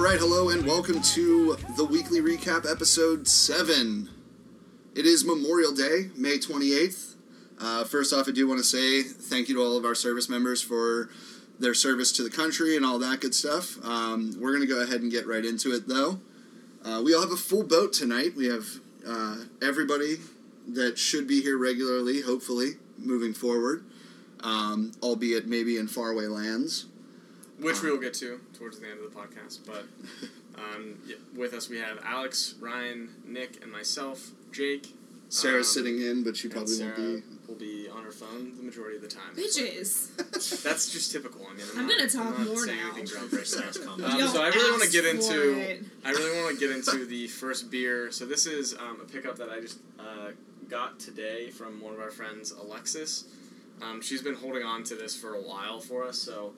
All right, hello and welcome to the weekly recap, episode seven. It is Memorial Day, May twenty eighth. Uh, first off, I do want to say thank you to all of our service members for their service to the country and all that good stuff. Um, we're going to go ahead and get right into it, though. Uh, we all have a full boat tonight. We have uh, everybody that should be here regularly, hopefully, moving forward, um, albeit maybe in faraway lands. Which we will get to towards the end of the podcast. But um, y- with us we have Alex, Ryan, Nick, and myself. Jake. Sarah's Um, sitting in, but she probably Sarah won't be. will be on her phone the majority of the time. Bitches. That's just typical. I mean, I'm, I'm not, gonna talk I'm not more now. anything groundbreaking. Um, Um, so I really want to ask get for into. I really want to get into the first beer. So this is um, a pickup that I just uh, got today from one of our friends, Alexis. Um, she's been holding on to this for a while for us, so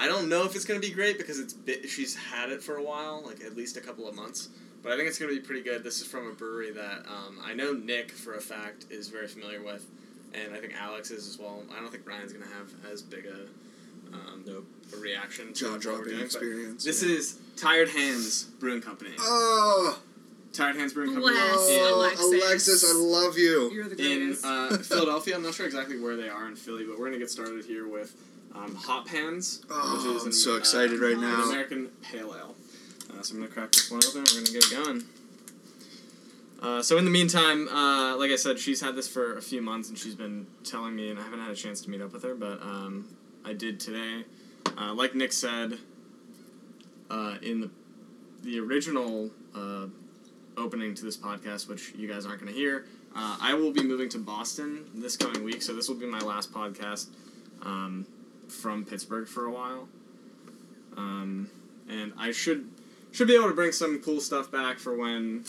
I don't know if it's gonna be great because it's bit, she's had it for a while, like at least a couple of months. But I think it's gonna be pretty good. This is from a brewery that um, I know Nick for a fact is very familiar with, and I think Alex is as well. I don't think Ryan's gonna have as big a um, Nope. a reaction to Jaw what dropping experience. This yeah. is Tired Hands Brewing Company. Oh, Tired Hands Brewing Company Bless oh, Alexis. Alexis, I love you. You're the in greatest. uh, Philadelphia. I'm not sure exactly where they are in Philly, but we're gonna get started here with um, Hop Hands, Oh, which is I'm an, so uh, excited right now. American Pale Ale. Uh, so I'm gonna crack this one open. We're gonna get going. Uh, so in the meantime, uh, like I said, she's had this for a few months, and she's been telling me, and I haven't had a chance to meet up with her, but um, I did today. Uh, like Nick said, uh, in the the original uh, opening to this podcast, which you guys aren't going to hear, uh, I will be moving to Boston this coming week, so this will be my last podcast um, from Pittsburgh for a while. Um, and I should should be able to bring some cool stuff back for when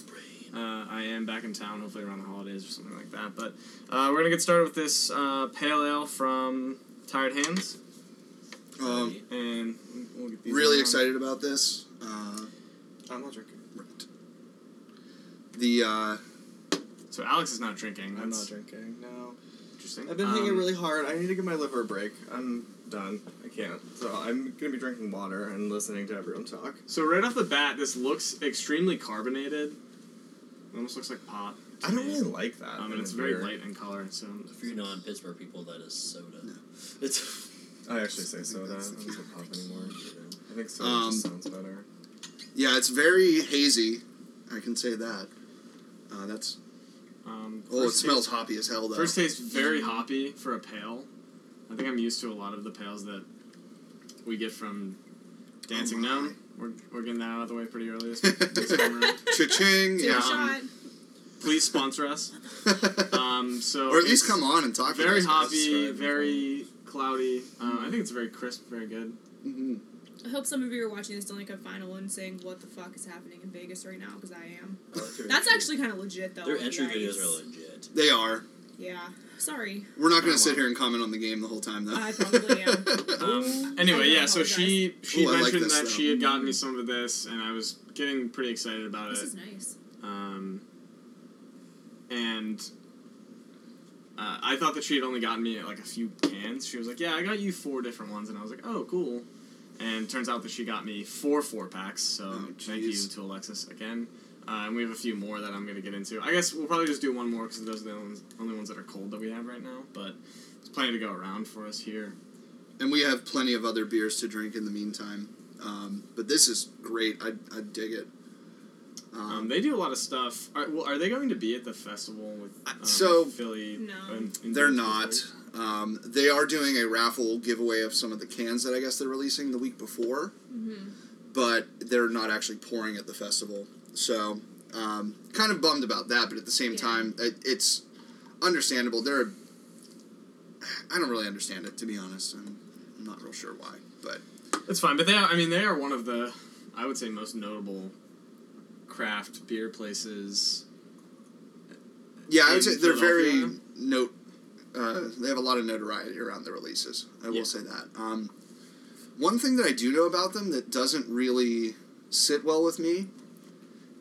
uh, I am back in town, hopefully around the holidays or something like that. But uh, we're gonna get started with this uh, pale ale from Tired Hands, Um, and we'll get these really excited about this. Uh, I'm not drinking. right. The uh, So Alex is not drinking. I'm That's not drinking. No, interesting. I've been Um, hanging really hard. I need to give my liver a break. I'm done. I can't. So I'm gonna be drinking water and listening to everyone talk. So right off the bat, this looks extremely carbonated. It almost looks like pop. to I don't me. really like that. I mean, it's very beer. light in color. So For you non-Pittsburgh people, that is soda. It's. I actually say soda. I don't the say pop anymore. I think soda Um, just sounds better. yeah, it's very hazy. I can say that. Uh, that's um, oh, it first smells taste- hoppy as hell though. First taste very hoppy for a pale. I think I'm used to a lot of the pails that we get from Dancing Oh. Gnome. We're, we're getting that out of the way pretty early this, this time around. Cha-ching! Yeah. shot. Please sponsor us. Um, so or at least come on and talk. to Very us. hoppy, very cloudy. Uh, I think it's very crisp, very good. Mhm. I hope some of you are watching this don't like a final and saying what the fuck is happening in Vegas right now because I am. I That's actually kind of legit though. their entry the videos are legit. They are. Yeah. Sorry. We're not going to sit here and comment on the game the whole time though. I probably am. Um, anyway, yeah. So she she Ooh, I like mentioned this, that though. she had gotten me some of this, and I was getting pretty excited about it. This it. is nice. Um, and uh, I thought that she had only gotten me like a few cans. She was like, "Yeah, I got you four different ones," and I was like, "Oh, cool." And turns out that she got me four four packs. So Oh, thank you jeez. to Alexis again. Uh, and we have a few more that I'm going to get into. I guess we'll probably just do one more because those are the only ones, only ones that are cold that we have right now. But there's plenty to go around for us here. and we have plenty of other beers to drink in the meantime. Um, but this is great. I, I dig it. Um, Um, they do a lot of stuff. Are, well, are they going to be at the festival with um, So- Philly? No. in- in they're Pittsburgh? not. Um, they are doing a raffle giveaway of some of the cans that I guess they're releasing the week before, Mm-hmm. but they're not actually pouring at the festival. So, um, kind of bummed about that. But at the same Yeah. time, it, it's understandable. They're. I don't really understand it to be honest. I'm, I'm not real sure why, but It's fine, but they are. I mean, they are one of the, I would say, most notable craft beer places. Yeah, I would say they're very note. Uh, they have a lot of notoriety around the releases. I will say that. Um, one thing that I do know about them that doesn't really sit well with me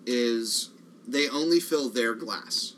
is they only fill their glass.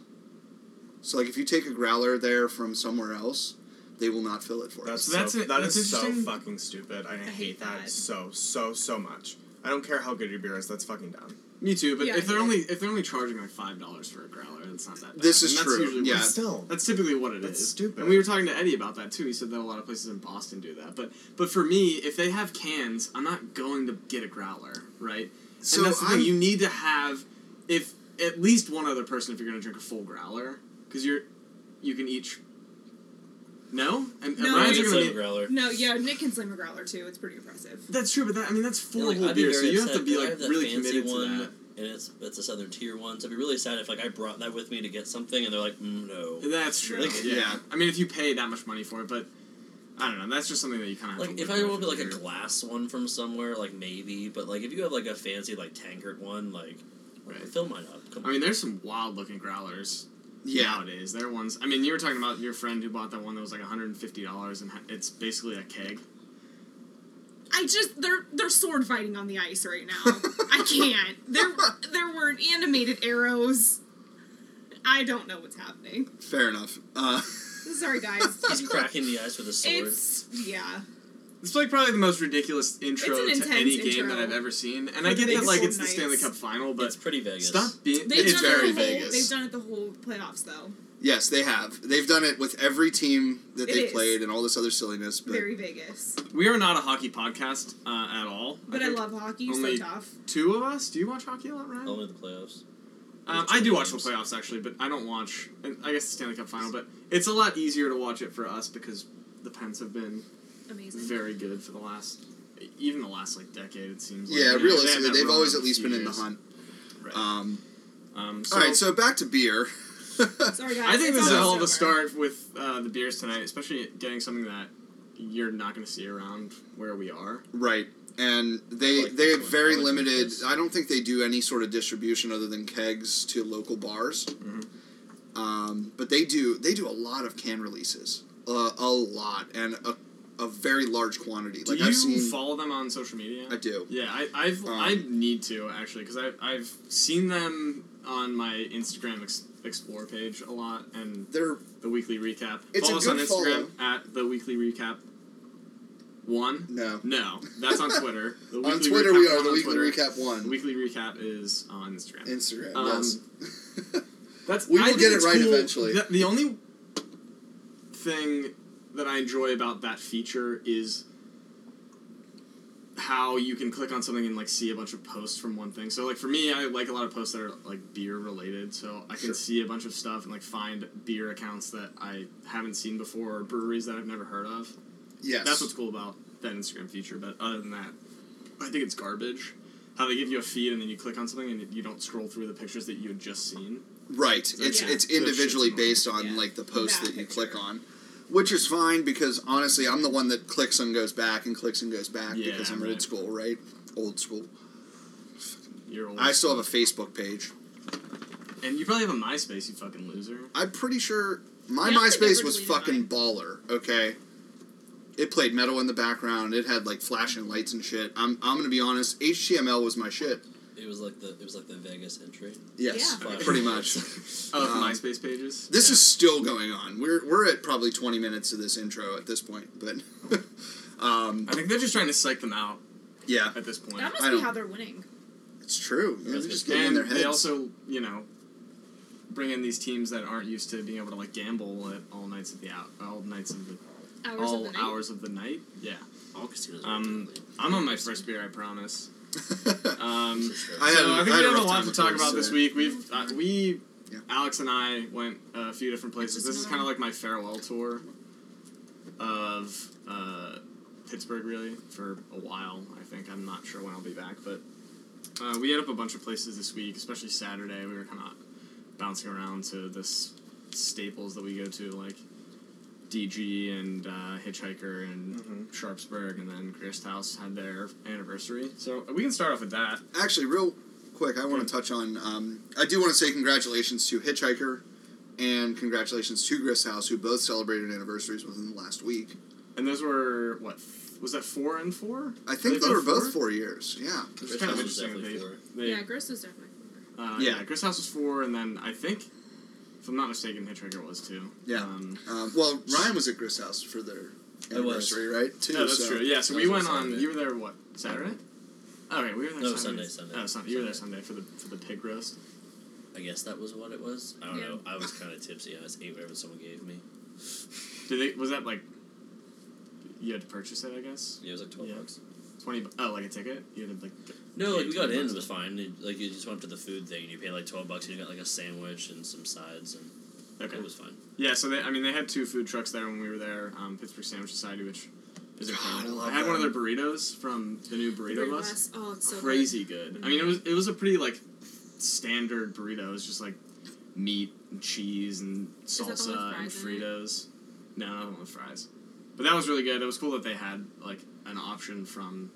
So, like, if you take a growler there from somewhere else, they will not fill it for That's us. That's so, it- that that's is so fucking stupid. I, hate, hate that. that. so so so much. I don't care how good your beer is. That's fucking dumb. Me too, but Yeah, if they're yeah. only if they're only charging like five dollars for a growler, that's not that bad. This is And that's true, usually yeah. Still, That's typically what it is. That's stupid. And we were talking to Eddie about that too. He said that a lot of places in Boston do that. But but for me, if they have cans, I'm not going to get a growler, right? So and that's the I'm- thing. You need to have if at least one other person if you're going to drink a full growler because you're you can each. No, and, and No, Ryan's it's gonna be- growler. No, yeah, Nick can slam a growler too. It's pretty impressive. That's true, but that I mean that's four Yeah, like, whole beers, so you have to upset be 'cause I like really fancy committed one, to that. and it's it's a southern tier one. So I'd be really sad if like I brought that with me to get something, and they're like, mm, no. That's true. Like, yeah. yeah. I mean, if you pay that much money for it, but I don't know. That's just something that you kind of Like if I wanted like a glass one from somewhere, like maybe, but like if you have like a fancy like tankard one, like Right. fill mine up. Come I mean, there's some wild looking growlers Yeah. nowadays. There are ones. I mean, you were talking about your friend who bought that one that was like 150 dollars, and it's basically a keg. I just they're they're sword fighting on the ice right now. I can't. There there were animated arrows. I don't know what's happening. Fair enough. Uh, Sorry guys. He's cracking the ice with a sword. It's yeah. It's like probably the most ridiculous intro an to intense any game intro. that I've ever seen. And For I get that like it's the Stanley Knights. Cup final, but it's pretty Vegas. stop being. They've It's done very it the whole, Vegas. They've done it the whole playoffs though. yes, they have. They've done it with every team that they've played and all this other silliness. But Very Vegas. We are not a hockey podcast uh, at all. But I, think love hockey. only- so tough. two of us. Do you watch hockey a lot, Ryan? Only the playoffs. Um, I do watch the playoffs actually, but I don't watch. and I guess the Stanley Cup final, but it's a lot easier to watch it for us because the Pens have been Amazing. very good for the last, even the last like decade. It seems. Like. yeah, You know, realistically, they have always at least few been in the hunt. Right. Um, Um, so, all right, so back to beer. Sorry guys. I think this is a hell of a start with uh, the beers tonight, especially getting something that you're not going to see around where we are. Right. And they like they have very limited. I don't think they do any sort of distribution other than kegs to local bars. Mhm. Um, but they do they do a lot of can releases, uh, a lot, and a, a very large quantity. Do Like you I've seen, follow them on social media? I do. Yeah, I, I've Um, I need to actually because I I've seen them on my Instagram ex- explore page a lot and They're the weekly recap. It's follow a us on Instagram at the weekly recap. One. no No, that's on Twitter. The on Twitter. We are the weekly Twitter. recap The one. weekly recap is on Instagram. Instagram. Um, yes. That's We will get it right cool. eventually. The, the only thing that I enjoy about that feature is how you can click on something and like see a bunch of posts from one thing. So like for me, I like a lot of posts that are like beer related. So I can Sure. see a bunch of stuff and like find beer accounts that I haven't seen before or breweries that I've never heard of. Yes. That's what's cool about that Instagram feature. But other than that, I think it's garbage. How they give you a feed and then you click on something and you don't scroll through the pictures that you had just seen. Right. It's Yeah. it's individually based on Yeah. like the post That that you picture. click on. Which is fine because honestly I'm the one that clicks and goes back and clicks and goes back Yeah, because I'm right. old school, right? Old school. You're old. I still have a Facebook page. And you probably have a MySpace, you fucking loser. I'm pretty sure my Yeah, I don't think I MySpace was fucking mine. baller, okay? It played metal in the background. It had like flashing lights and shit. I'm I'm going to be honest, HTML was my shit. It was like the it was like the Vegas entry. Yes, Yeah. pretty much. Oh, Um, MySpace pages. This Yeah. is still going on. We're we're at probably 20 minutes of this intro at this point, but um, I think they're just trying to psych them out yeah, at this point. That must I be don't- how they're winning. it's true. Yeah, they're That's just getting in and their heads. they also, you know, bring in these teams that aren't used to being able to like gamble at all nights of the out, all nights of the Hours all of the night. hours of the night. Yeah, All casinos. Um, I'm on my first beer, I promise. Um, For sure. I had- so I think I had we have a rough lot to talk those, about this week. We've uh, we, Yeah. Alex and I went a few different places. This is kind of like my farewell tour of uh, Pittsburgh, really, for a while. I think I'm not sure when I'll be back, but uh, we hit up a bunch of places this week, especially Saturday. We were kind of bouncing around to this staples that we go to, like DG and uh, Hitchhiker and Mhm. Sharpsburg, and then Grist House had their anniversary. So we can start off with that. Actually, real quick, I want to touch on. Um, I do want to say congratulations to Hitchhiker and congratulations to Grist House, who both celebrated anniversaries within the last week. And those were what? Was that four and four? I think They they were both both four? four years. Yeah. It's kind of interesting. They, they, yeah, Grist was definitely. uh, Yeah. yeah. Grist House was four, and then I think, if I'm not mistaken, Hitchhiker was too. Yeah. Um, Um, well, Ryan was at Grist House for their anniversary, right? Too. yeah, that's so. true. Yeah, so we went on on. Saturday. You were there what Saturday? Okay, we were there No, Sunday. Sunday, Sunday. Oh, Sunday. You were there Sunday for the for the pig roast. I guess that was what it was. I don't Yeah. know. I was kind of tipsy. I just ate whatever someone gave me. Did they? Was that like? You had to purchase it, I guess. Yeah, it was like twelve Yeah. bucks. Twenty. bu- Oh, like a ticket. You had to like. No, like we got in, it was fine. It- like you just went up to the food thing, and you paid like twelve bucks, and you got like a sandwich and some sides, and Okay. it was fine. Yeah, so they, I mean, they had two food trucks there when we were there. Um, Pittsburgh Sandwich Society, which is God, I incredible. love I had one of their burritos from the new burrito Burrito bus. West. Oh, it's so good. Crazy good. I mean, it was it was a pretty like standard burrito. It was just like meat and cheese and that the one with salsa and fries in it? Fritos. No, not the one with fries. But that was really good. It was cool that they had like an option from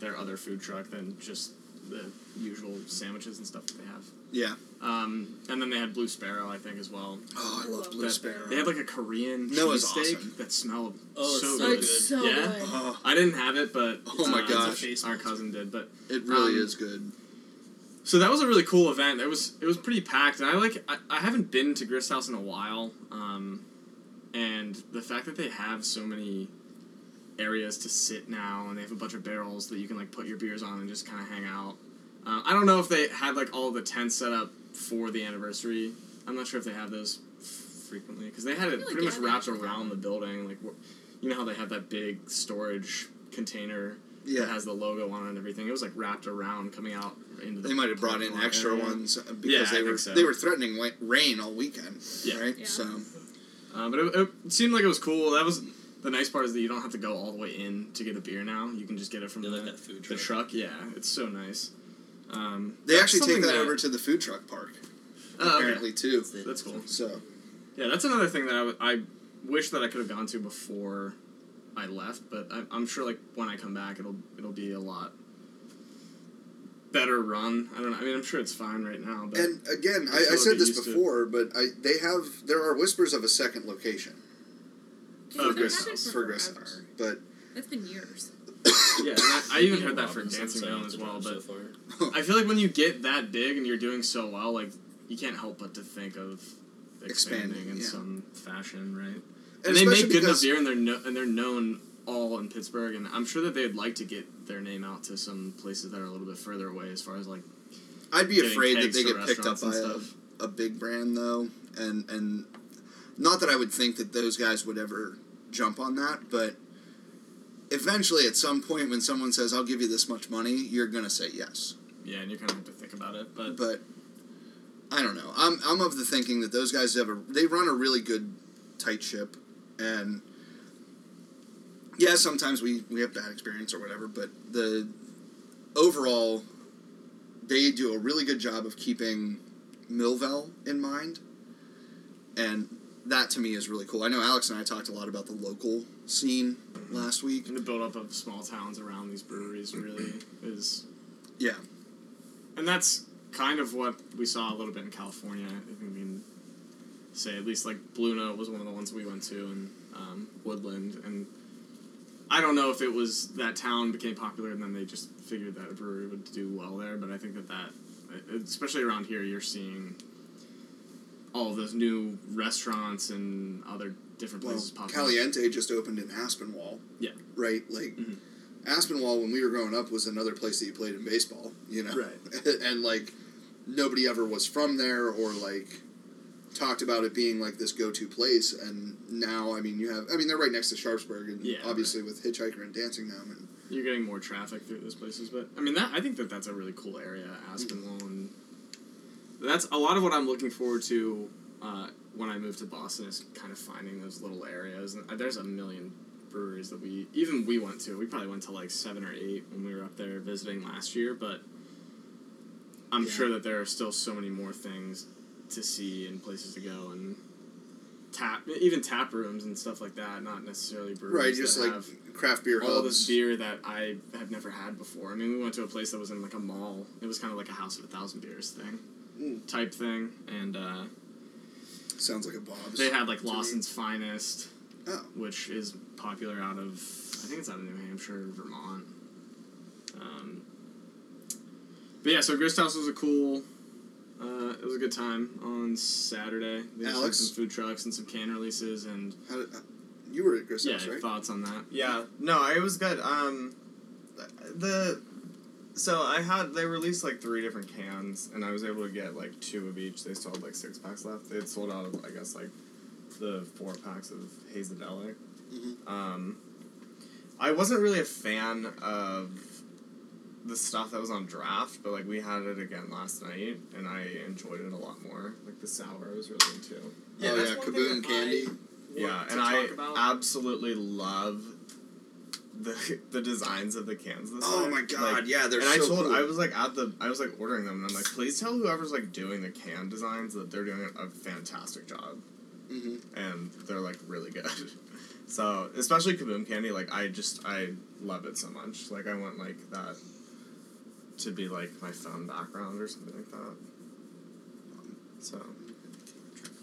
their other food truck than just the usual sandwiches and stuff that they have. Yeah. Um, and then they had Blue Sparrow, I think, as well. Oh, I love Blue That- Sparrow. They had like a Korean Noah's cheesesteak awesome. that smelled Oh, so it's good. It's so Yeah? good. Oh, I didn't have it, but Oh my uh, gosh. our cousin did. But it really Um, is good. so that was a really cool event. It was it was pretty packed, and I like I, I haven't been to Grist House in a while, um, and the fact that they have so many areas to sit now, and they have a bunch of barrels that you can like put your beers on and just kind of hang out. Uh, I don't know if they had like all the tents set up for the anniversary. I'm not sure if they have those frequently because they had it feel like pretty much yeah, wrapped around the building. Like wh- you know how they have that big storage container that has the logo on it and everything. It was like wrapped around coming out into the They might have brought in extra area. ones uh, because Yeah, I they were so. they were threatening wa- rain all weekend, Yeah. right? Yeah. So Uh, but it, it seemed like it was cool. That was the nice part is that you don't have to go all the way in to get a beer now. You can just get it from They the, like that food the truck. truck. Yeah, it's so nice. Um, they actually take something that, over to the food truck park okay. apparently too. That's cool. So Yeah, that's another thing that I, w- I wish that I could have gone to before I left. But I, I'm sure like when I come back, it'll it'll be a lot better run. I don't know. I mean, I'm sure it's fine right now. But and again, I I, I said this it to- before, but I they have there are whispers of a second location Oh, They've Grist had it House. for Grist but It's been years. yeah, and I, I even heard that for Dancing so Mill you as well. But so. I feel like when you get that big and you're doing so well, like you can't help but to think of expanding, Expanding, in yeah. some fashion, right? And, and, they make good enough beer, and they're no, and they're known all in Pittsburgh, and I'm sure that they'd like to get their name out to some places that are a little bit further away, as far as like I'd be afraid that they get picked up by a, a big brand though, and and not that I would think that those guys would ever jump on that, but eventually at some point when someone says I'll give you this much money, you're gonna say yes. yeah, and you kind of have to think about it. But But I don't know. I'm I'm of the thinking that those guys have a they run a really good tight ship, and yeah, sometimes we we have bad experience or whatever, but the overall they do a really good job of keeping Millvale in mind, and that to me is really cool. I know Alex and I talked a lot about the local scene last week. and the buildup of small towns around these breweries really is Yeah, And that's kind of what we saw a little bit in California. I think we can say at least like Blue Note was one of the ones we went to, and um, Woodland. And I don't know if it was that town became popular and then they just figured that a brewery would do well there. But I think that that, especially around here, you're seeing all those new restaurants and other different well, places popping up. Caliente just opened in Aspinwall. Yeah. right. Like Mhm. Aspinwall, when we were growing up, was another place that you played in baseball. You know, Right. and like nobody ever was from there or like talked about it being like this go-to place. And now, I mean, you have. I mean, they're right next to Sharpsburg, and Yeah, obviously with Hitchhiker and Dancing Gnome, and you're getting more traffic through those places. But I mean, that I think that that's a really cool area, Aspinwall, and that's a lot of what I'm looking forward to uh, when I move to Boston is kind of finding those little areas. And there's a million breweries that we even we went to. We probably went to like seven or eight when we were up there visiting last year, but I'm Yeah. sure that there are still so many more things to see and places to go and tap even tap rooms and stuff like that. Not necessarily breweries. right, just like craft beer all hubs. this beer that I have never had before. I mean, we went to a place that was in like a mall. It was kind of like a house of a thousand beers thing. Type thing, and uh, Sounds like a Bob's. they had like to me. Lawson's Finest, Oh, which is popular out of I think it's out of New Hampshire, Vermont. Um, but yeah, so Grist House was a cool. Uh, it was a good time on Saturday. They had Alex? some food trucks and some can releases and how did, you were at Grist yeah, House, right? thoughts on that. Yeah, no, it was good. Um, the So I had they released like three different cans, and I was able to get like two of each. They sold like six packs left. They had sold out of I guess like the four packs of Hazedelic. Mhm. Um, I wasn't really a fan of the stuff that was on draft, but like we had it again last night, and I enjoyed it a lot more. Like the sour, I was really into. oh yeah, Kaboom candy. Yeah, and I about. absolutely love the the designs of the cans this Oh time. my god, Like, yeah, they're and I told cool. I was like at the I was like ordering them and I'm like please tell whoever's like doing the can designs that they're doing a fantastic job Mhm. and they're like really good. so especially Kaboom Candy, like I just I love it so much. Like I want like that to be like my phone background or something like that. So,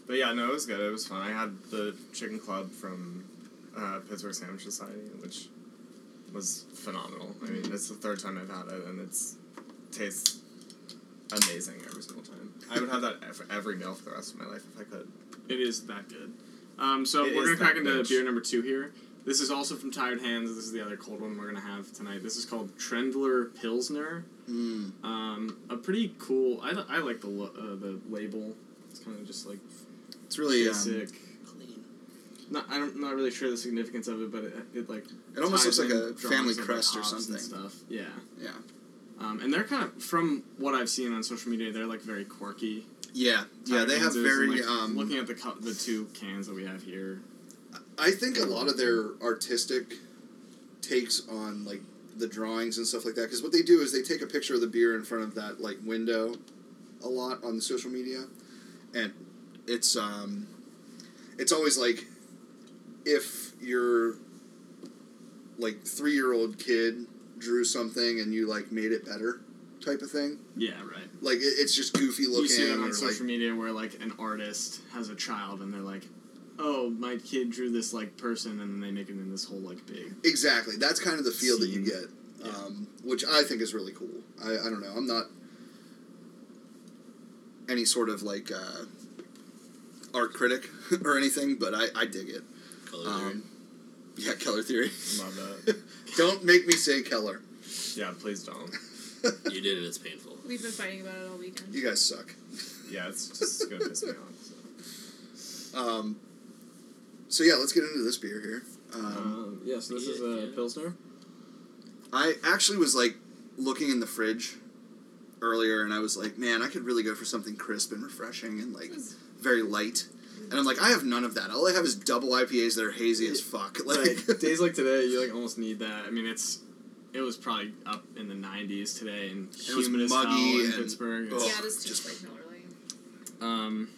but yeah, no, it was good. It was fun. I had the chicken club from uh, Pittsburgh Sandwich Society, which was phenomenal. I mean, it's the third time I've had it, and it's tastes amazing every single time. I would have that for every meal for the rest of my life if I could. It is that good. Um, so It we're gonna crack into bitch. beer number two here. This is also from Tired Hands. This is the other cold one we're gonna have tonight. This is called Trendler Pilsner. Mm. Um, a pretty cool. I, I like the lo- uh, the label. It's kind of just like It's really um, basic. Clean. Not I'm not really sure the significance of it, but it, it like It almost looks like a family crest or something. stuff. Yeah. Yeah. Um, and they're kind of from what I've seen on social media. They're like very quirky. Yeah, yeah, they have very. and, like, um, looking at the the two cans that we have here. I think a lot of their artistic takes on like the drawings and stuff like that. Because what they do is they take a picture of the beer in front of that like window, a lot on the social media, and it's um, it's always like if your like three year old kid drew something and you like made it better, type of thing. Yeah, right. Like it, it's just goofy looking. you see that on like, social media where like an artist has a child and they're like, "Oh, my kid drew this like person," and then they make it in this whole like big. Exactly. That's kind of the feel that you get, Yeah. um, which I think is really cool. I, I don't know. I'm not any sort of like uh, art critic or anything, but I, I dig it. Color theory. Um, yeah, Keller theory. Love that. don't make me say Keller. yeah, please don't. you did it. It's painful. We've been fighting about it all weekend. You guys suck. Yeah, it's just gonna piss me off. So. Um, so yeah, let's get into this beer here. Um, Um, yeah, so this is a yeah. pilsner. I actually was like looking in the fridge earlier, and I was like, man, I could really go for something crisp and refreshing and like very light. And I'm like, I have none of that. All I have is double IPAs that are hazy as fuck. Like, Right. Days like today, you like almost need that. I mean, it's it was probably up in the 90s today and It was humid as hell muggy in and- Pittsburgh. Ugh. It's- yeah, this just- like Miller Lite. Um,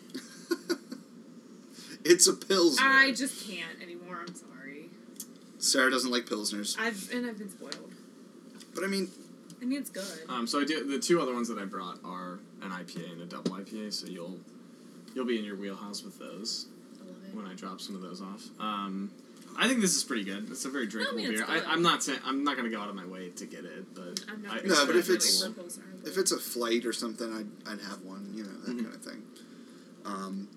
it's a pilsner. I just can't anymore. I'm sorry. Sarah doesn't like pilsners, I've and I've been spoiled. but I mean, I mean, it's good. um, so I do the two other ones that I brought are an IPA and a double IPA. So you'll you'll be in your wheelhouse with those I when I drop some of those off. Um, I think this is pretty good. It's a very drinkable mean, beer. I, I'm not saying I'm not gonna go out of my way to get it, but I'm I. No, but if it's- for if it's a flight or something, I'd, I'd have one. You know that Mhm. kind of thing. Um,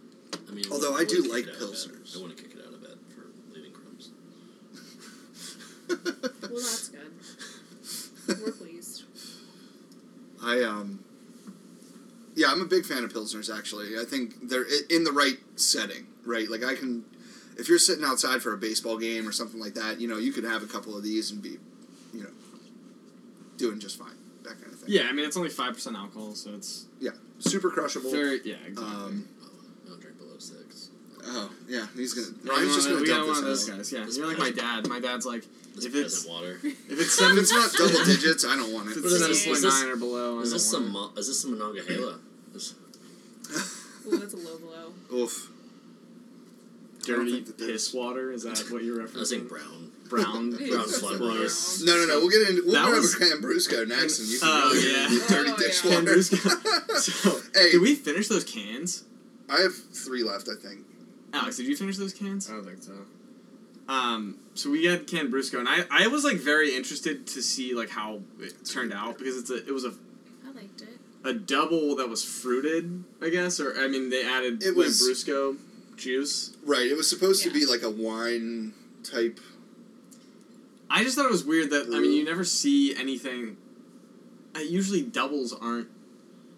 I mean, Although I wouldn't do like it out of bed. pilsners. I want to kick it out of bed for leaving crumbs. well, that's good. We're pleased. I um, yeah, I'm a big fan of pilsners. Actually, I think they're in the right setting, right? Like I can, if you're sitting outside for a baseball game or something like that, you know, you could have a couple of these and be, you know, doing just fine. That kind of thing. yeah, I mean it's only five percent alcohol, so it's yeah, super crushable. very yeah exactly. Um, Oh, don't drink below six. oh yeah, he's gonna. Yeah, Ryan's we just got gonna we got dump one of this those guys. Yeah, This you're like my dad. My dad's like, If it's- water. if it's If it's not double digits, I don't want if it. it's Is seven this- point is this- nine or below, I Is don't this want some? is this some Monongahela? This- Ooh, that's a low blow. Oof. Dirty think that there's- piss water? Is that what you're referencing? I was saying brown. brown. Brown just flood water. No, no, no. We'll get into. We'll That grab was- a Lambrusco next, and you can Oh, really yeah. get dirty Oh, dish yeah. water. So, Hey. did we finish those cans? I have three left, I think. Alex, did you finish those cans? I don't think so. Um, so we had canned Brusco, and I, I was like very interested to see like how it turned out because it's a it was a, I liked it. A double that was fruited, I guess, or I mean they added It was- Brusco juice. Right. It was supposed to be like a wine type. I just thought it was weird that I mean you never see anything uh, usually doubles aren't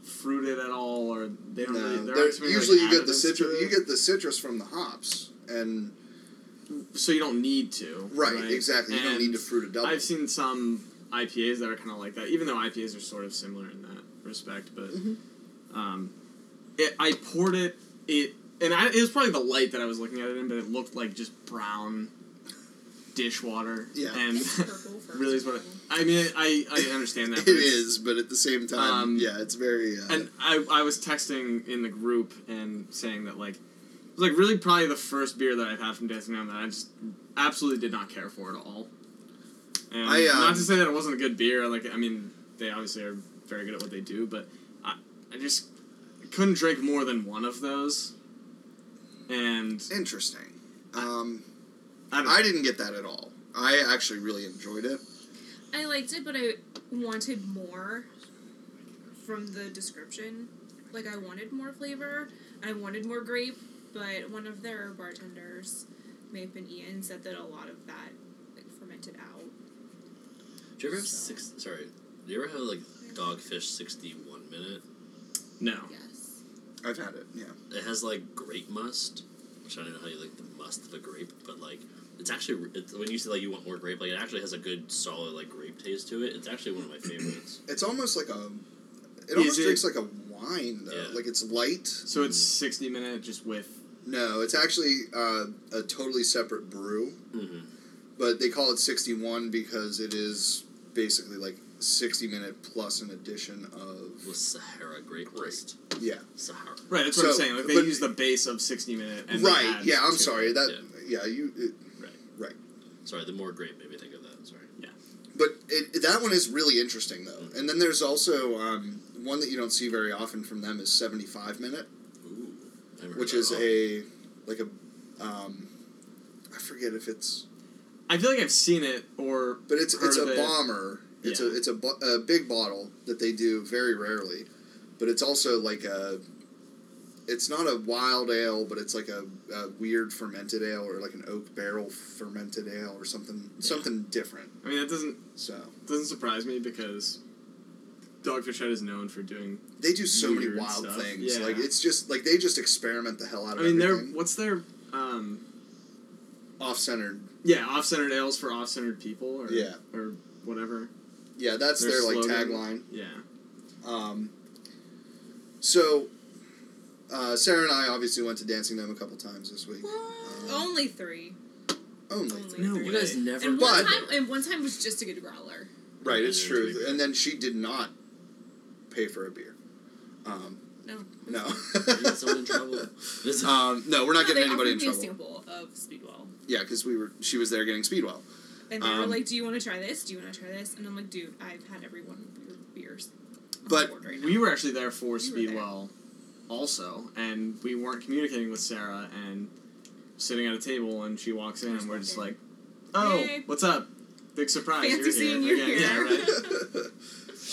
fruited at all, or they don't. really, No, there there- aren't many, usually like, you get the citrus. You get the citrus from the hops, and so you don't need to. right, exactly. You don't need to fruit a double. I've seen some IPAs that are kind of like that, even though IPAs are sort of similar in that respect. But Mhm. um, it, I poured it. It and I, it was probably the light that I was looking at it in, but it looked like just brown dishwater. Yeah. and really is what. It. I mean, I I understand that. it's- but at the same time, Um, yeah, it's very. Uh, And I, I was texting in the group and saying that like it was like really probably the first beer that I've had from Dancing Gnome that I just absolutely did not care for at all. And I, um, not to say that it wasn't a good beer. Like I mean, they obviously are very good at what they do, but I, I just couldn't drink more than one of those. And interesting. Um, I don't. I didn't get that at all. I actually really enjoyed it. I liked it, but I wanted more from the description. Like I wanted more flavor. I wanted more grape, but one of their bartenders, may have been Ian, said that a lot of that like fermented out. Do you ever have So- six? Sorry, do you ever have like Dogfish sixty one minute? no. Yes. I've had it. Yeah. It has like grape must, which I don't know how you like the must of a grape, but like it's actually it's, when you say like you want more grape, like it actually has a good solid like grape taste to it. It's actually one of my favorites. It's almost like a. It almost it- drinks like a wine though. Yeah. Like it's light. So it's sixty minute just with. No, it's actually uh, a totally separate brew, mm-hmm. but they call it sixty one because it is basically like sixty minute plus an addition of With Sahara Great Grape. yeah. Sahara. Right, that's what I'm saying. Like they but- use the base of sixty minute. And right. Yeah. I'm sorry. it. That yeah. you. It, right. Right. Sorry, the more great made me think of that. Sorry. Yeah. But it, that one is really interesting though. And then there's also um, one that you don't see very often from them is 75 minute, Ooh. Which is all. a like a um, I forget if it's I feel like I've seen it or but it's it's a of it. bomber. It's Yeah. a it's a, a big bottle that they do very rarely, but it's also like a. It's not a wild ale, but it's like a, a weird fermented ale or like an oak barrel fermented ale or something something different. I mean that doesn't So doesn't surprise me because Dogfish Head is known for doing. they do so many wild stuff. things. Yeah. Like it's just like they just experiment the hell out of it. I mean, they're what's their um Off centered. yeah off centered ales for off centered people or Yeah. or whatever. Yeah, that's Their their, like tagline. Yeah, Um, so, uh, Sarah and I obviously went to Dancing Gnome a couple times this week. Um, Only three. only. Only No three. You guys never. And But- one time, and one time was just to get a growler. Right, it's true. And then she did not pay for a beer. Um, No. no. Someone in trouble. Um, no, we're not No, getting they anybody in trouble. a sample of Speedwell. Yeah, because we were. She was there getting Speedwell. And they were Um, like, "Do you want to try this? Do you want to try this?" And I'm like, "Dude, I've had every one of your beers." But right we were actually there for You were there. Speedwell, also, and we weren't communicating with Sarah and sitting at a table, and she walks in, and we're just like, "Oh, Hey. what's up? Big surprise! Fancy you're seeing here you again." here. Yeah, right.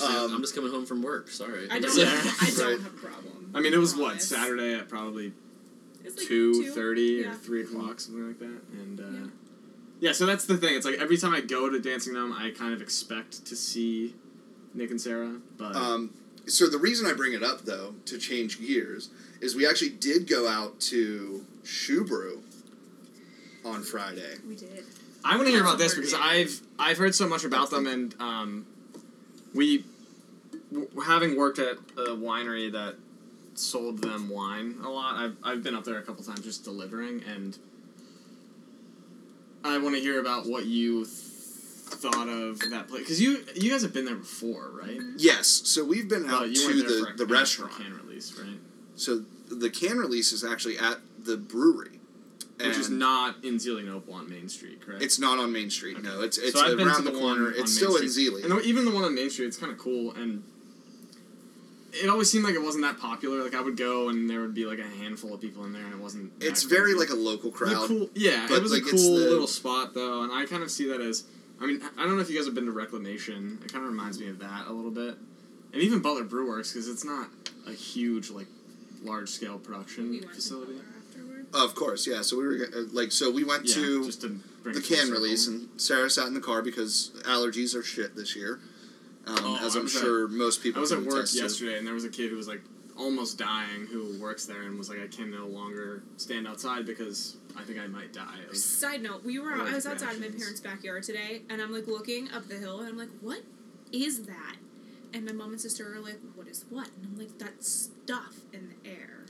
Um, I'm just coming home from work. Sorry. I don't. Yeah. I don't Right. have a problem. I mean, it was what. Saturday at probably like two thirty or three o'clock, something like that. And uh, Yeah. Yeah. so that's the thing. It's like every time I go to Dancing Gnome, I kind of expect to see Nick and Sarah, but um, so the reason I bring it up, though, to change gears, is we actually did go out to ShuBrew on Friday. We did. I want to hear about this because word. I've I've heard so much about them, and um, we w- having worked at a winery that sold them wine a lot. I've I've been up there a couple times just delivering, and I want to hear about what you th- thought of that place because you you guys have been there before, right? Mm-hmm. Yes, so we've been out to the, the restaurant. can release, right? So the can release is actually at the brewery, Which is not in Zelienople on Main Street, correct? It's not on Main Street. No, it's it's So around the, the corner. It's Main still in Street. And even the one on Main Street, it's kind of cool, and it always seemed like it wasn't that popular. Like I would go, and there would be like a handful of people in there, and it wasn't. that It's very crazy. like a local It was a crowd. cool, yeah. but, it was like, a cool the- little spot though, and I kind of see that as. I mean, I don't know if you guys have been to Reclamation. It kind of reminds me of that a little bit, and even Butler Brew Works because it's not a huge like large scale production We facility. Afterward. Of course, yeah. So we were uh, like, so we went Yeah, to just to bring the can circle. release, and Sarah sat in the car because allergies are shit this year. Um, Oh, as I I'm was at- sure most people I was can at work attest to. yesterday, and there was a kid who was like almost dying who works there and was like, I can no longer stand outside because I think I might die. Side note: We were. Allergic I was outside of my parents' backyard today, and I'm like looking up the hill, and I'm like, "What is that?" And my mom and sister are like, "What is what?" And I'm like, that stuff in the air."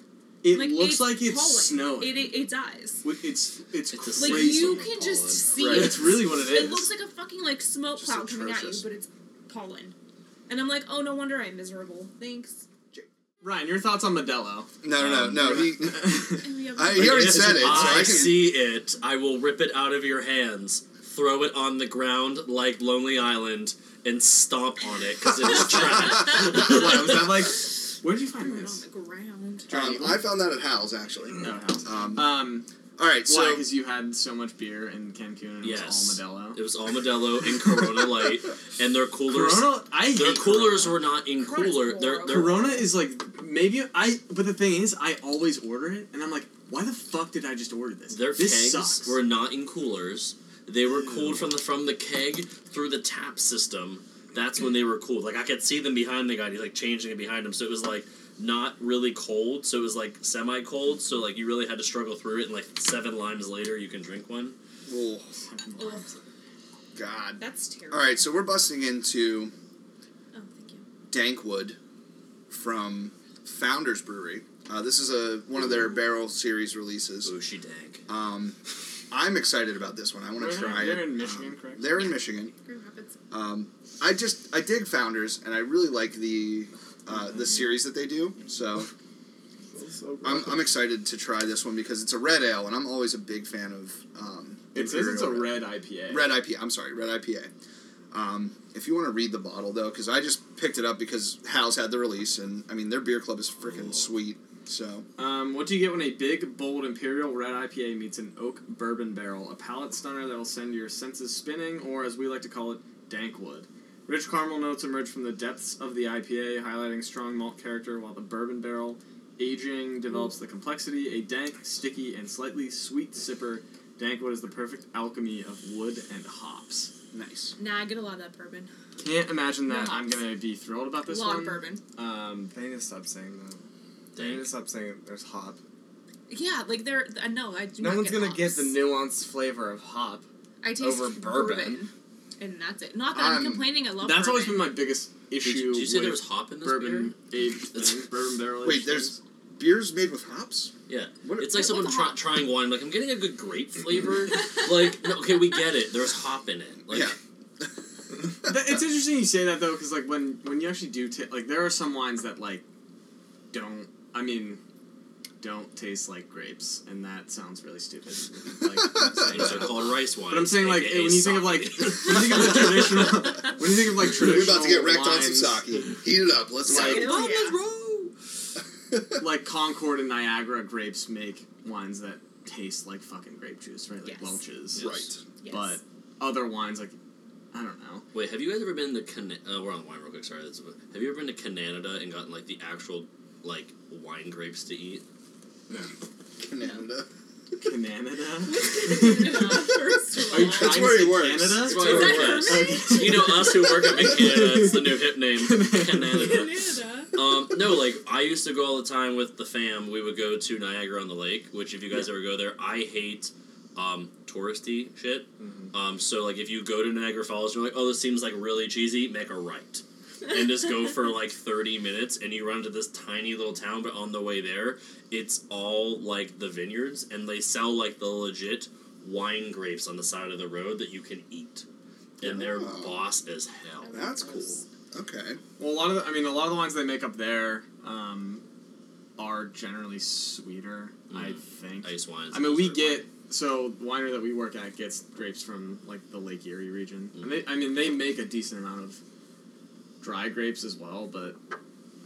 It like, looks like it's pollen. snowing. It, it, it does. It's it's It's a Like you fucking can just pollen. see Right. it. It's really what it is. It looks like a fucking like smoke Just cloud coming at you, but it's pollen. And I'm like, oh, no wonder I'm miserable. Thanks. Ryan, your thoughts on Modelo? No, no, no, Um, no. He, And we have I- he already said it, so I I can- see it. I will rip it out of your hands, throw it on the ground like Lonely Island, and stomp on it because it is trash. what was that like? Where'd you throw find it on the ground. um, I found that at Hal's actually. No, house. Um, Um, all right, why? so Because you had so much beer in Cancun and it Yes. was all Modelo. It was all Modelo and Corona Light, and their coolers. Corona, I Their coolers Corona. were not in Corona's cooler. They're, horrible. Corona is like maybe I. But the thing is, I always order it, and I'm like, why the fuck did I just order this? Their this kegs sucks. were not in coolers. They were cooled from the from the keg through the tap system. That's when they were cooled. Like I could see them behind the guy. He's like changing it behind him. So it was like not really cold. So it was like semi cold. So like you really had to struggle through it. And like seven limes later, you can drink one. oh, Ugh, God. that's terrible. All right, so we're busting into Oh, thank you. Dankwood from Founders Brewery. Uh, this is a one of their barrel series releases. Ooh, she dank. Um, I'm excited about this one. I want to They're- try they're it. in Michigan, Um, correct? They're in Michigan. Um, I just I dig Founders, and I really like the uh, the series that they do. So So I'm, I'm excited to try this one because it's a red ale, and I'm always a big fan of. Um, it says it's a red IPA. Red IPA. I'm sorry, red IPA. Um, if you want to read the bottle though, because I just picked it up because Hal's had the release, and I mean their beer club is freaking sweet. So Um, what do you get when a big, bold Imperial Red IPA meets an oak bourbon barrel? A palate stunner that'll send your senses spinning, or as we like to call it, dankwood. Rich caramel notes emerge from the depths of the IPA, highlighting strong malt character, while the bourbon barrel aging develops the complexity. A dank, sticky, and slightly sweet sipper, dankwood is the perfect alchemy of wood and hops. nice. Nah, I get a lot of that bourbon. Can't imagine that No I'm gonna be thrilled about A this lot one. of bourbon. Um, They need to stop saying that. They need to stop saying there's hop. Yeah, like they're. Uh, no, I do No not one's get gonna get the nuanced flavor of hop. I taste over bourbon. And that's it. Not that I'm, I'm- complaining. I love. that's always been my biggest issue. Did, did you say with there was hop in this bourbon beer? aged bourbon barrel. Wait, aged there's beers made with hops. Yeah, What- it's like What- someone what's a trying wine. Like I'm getting a good grape flavor. like no, okay, we get it. There's hop in it. Like yeah. That- it's interesting you say that though, because like when when you actually do ta- like there are some wines that like don't. I mean. Don't taste like grapes, and that sounds really stupid. Like, saying those are called rice wines. But I'm saying like aka when you think of like sake. when you think of the traditional when you think of like traditional We're about to get wrecked on wines, some sake. Heat it up. Let's Like- go. Hell yeah. like Concord and Niagara grapes make wines that taste like fucking grape juice, right? Like Yes. Welch's. Right. Yes. But other wines like I don't know. Wait, have you guys ever been to Can- uh, we're on the wine real quick. Sorry, that's, have you ever been to Canada and gotten like the actual like wine grapes to eat? Canada. Canada. First of Are you all. trying That's to where say he works. Canada? That's why Is it that works. Herman? You know us who work up in Canada. It's the new hip name, Canada. Canada. Um, no, like I used to go all the time with the fam. We would go to Niagara on the Lake, which if you guys ever go there, I hate um, touristy shit. Um, so like if you go to Niagara Falls, you're like, oh, this seems like really cheesy. Make a right, and just go for like thirty minutes, and you run to this tiny little town. But on the way there, it's all like the vineyards, and they sell like the legit wine grapes on the side of the road that you can eat, and they're Oh. boss as hell. That's cool. Okay. Well, a lot of the, I mean, a lot of the wines they make up there um, are generally sweeter. I Mhm. think. Ice wines. I mean, we those are- get so the winery that we work at gets grapes from like the Lake Erie region, Mhm. and they, I mean, they make a decent amount of dry grapes as well. But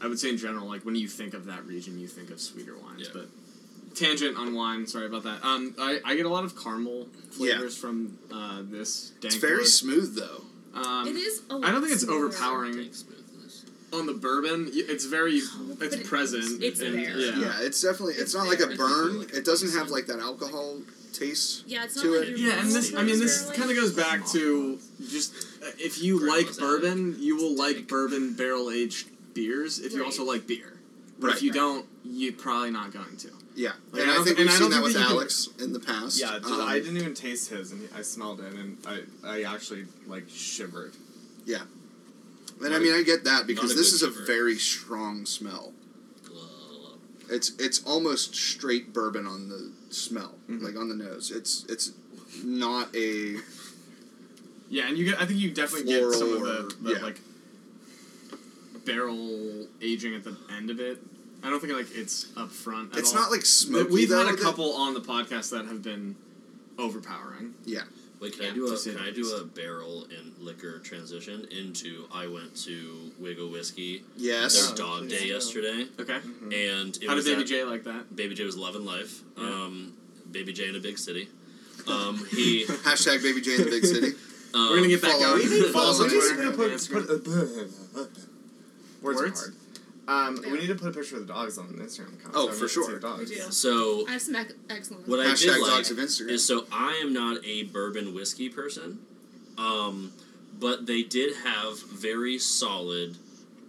I would say in general, like when you think of that region, you think of sweeter wines. Yeah. But tangent on wine. Sorry about that. Um, I, I get a lot of caramel flavors from uh, this. It's very Wood. smooth though. Um, it is. A I don't think it's overpowering on the bourbon. It's very, Oh, it's present. it's and, there. Yeah. Yeah, it's definitely. It's, It's not like a burn. Like It doesn't have like that alcohol taste. Yeah, it's not to like it. Yeah, and this, I mean, this kind of goes back to just if you like bourbon, you will like bourbon barrel aged beers. If you also like beer, but Right. if you Right. don't, you're probably not going to. Yeah, Like, and I I, don't think thi- we've I seen don't that think with that you can- Alex in the past. Yeah, Um, I didn't even taste his, and I smelled it, and I I actually like shivered. Yeah. And I mean, I get that because Not a this good is a shiver. very strong smell. It's it's almost straight bourbon on the smell, Mhm. like on the nose. It's it's not a Yeah, and you get. I think you definitely get some of the, the yeah. like barrel aging at the end of it. I don't think like it's up front. At it's all. not like smoky. We've though, had a couple on the podcast that have been overpowering. Wait, can I Yeah. do a can I do a barrel and liquor transition into? I went to Wigle Whiskey Yes. their dog please day yesterday, Okay. and it How was did Baby at- J like that? Baby J was loving life. Yeah. Um, Baby J in a big city. Um, he. Hashtag baby J in the big city. Um, We're gonna get back follow- going. we need Follow us on. Twitter and put, Instagram. put, words, Words? are hard. Um, Yeah. we need to put a picture of the dogs on the Instagram account. Oh, so for everyone can see sure. dogs. We do. So I have some ec- excellent What ones. I did Hashtag like dogs of Instagram. is so I am not a bourbon whiskey person, um, but they did have very solid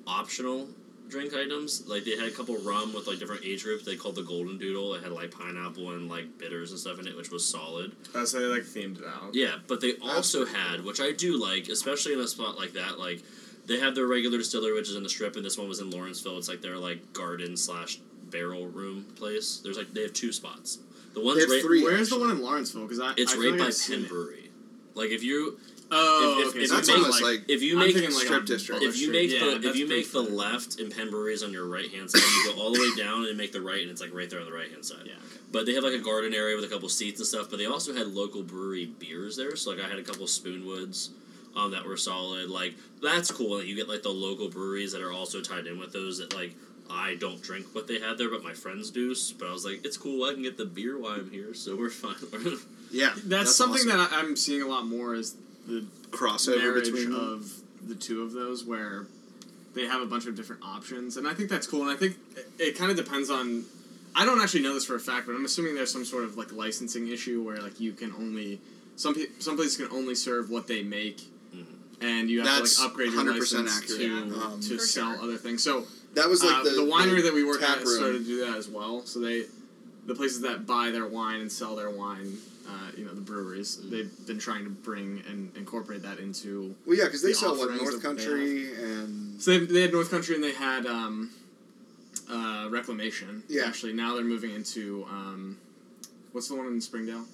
optional drink items. Like they had a couple rum with like different age groups. They called the Golden Doodle. It had like pineapple and like bitters and stuff in it, which was solid. Oh, so they like themed it out. Yeah, but they also pretty had, which I do like, especially in a spot like that, like they have their regular distillery, which is in the strip, and this one was in Lawrenceville. It's like their like garden slash barrel room place. There's like they have two spots. The one's right. three. Where's the one in Lawrenceville? Because I It's I right feel like by I've Penn. Brewery. Like if you Oh, If- if- okay. if so you That's make- almost like, like if you make thinking like strip district. If you make yeah, the if you make the left and Penn Brewery's on your right hand side, you go all the way down and make the right, and it's like right there on the right hand side. Yeah. Okay. But they have like a garden area with a couple seats and stuff. But they also had local brewery beers there. So like I had a couple Spoonwoods, um, that were solid. Like that's cool that you get like the local breweries that are also tied in with those that like I don't drink what they had there, but my friends do. But I was like, it's cool. I can get the beer while I'm here, so we're fine. Yeah, That's, something awesome. that I'm seeing a lot more is the crossover between of the two of those where they have a bunch of different options and i think that's cool and i think it, it kind of depends on i don't actually know this for a fact but i'm assuming there's some sort of like licensing issue where like you can only some pe- some places can only serve what they make Mhm. and you have That's to like upgrade your 100% license accurate. to, Um, to sell sure. other things so That was like uh, the, the, winery that we worked at room. started to do that as well. So they, the places that buy their wine and sell their wine, uh, you know, the breweries, they've been trying to bring and incorporate that into. Well, yeah, because they the sell what North that they Country and So they, they had North Country and they had um, uh, Reclamation. Yeah. Actually, now they're moving into um, what's the one in Springdale?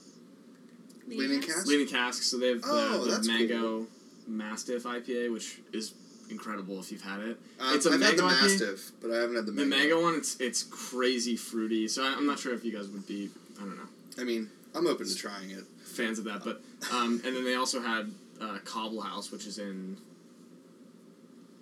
Leaning Cask? Leaning Cask. So they have Oh, the, the that's Mango Mastiff IPA, which is incredible if you've had it. Uh, It's a I've had the mango IPA? Mastiff, but I haven't had the The mango. mango one, it's it's crazy fruity. So I, I'm not sure if you guys would be, I don't know, I mean, I'm open to trying it. fans of that. But um, and then they also had uh, Cobblehaus, which is in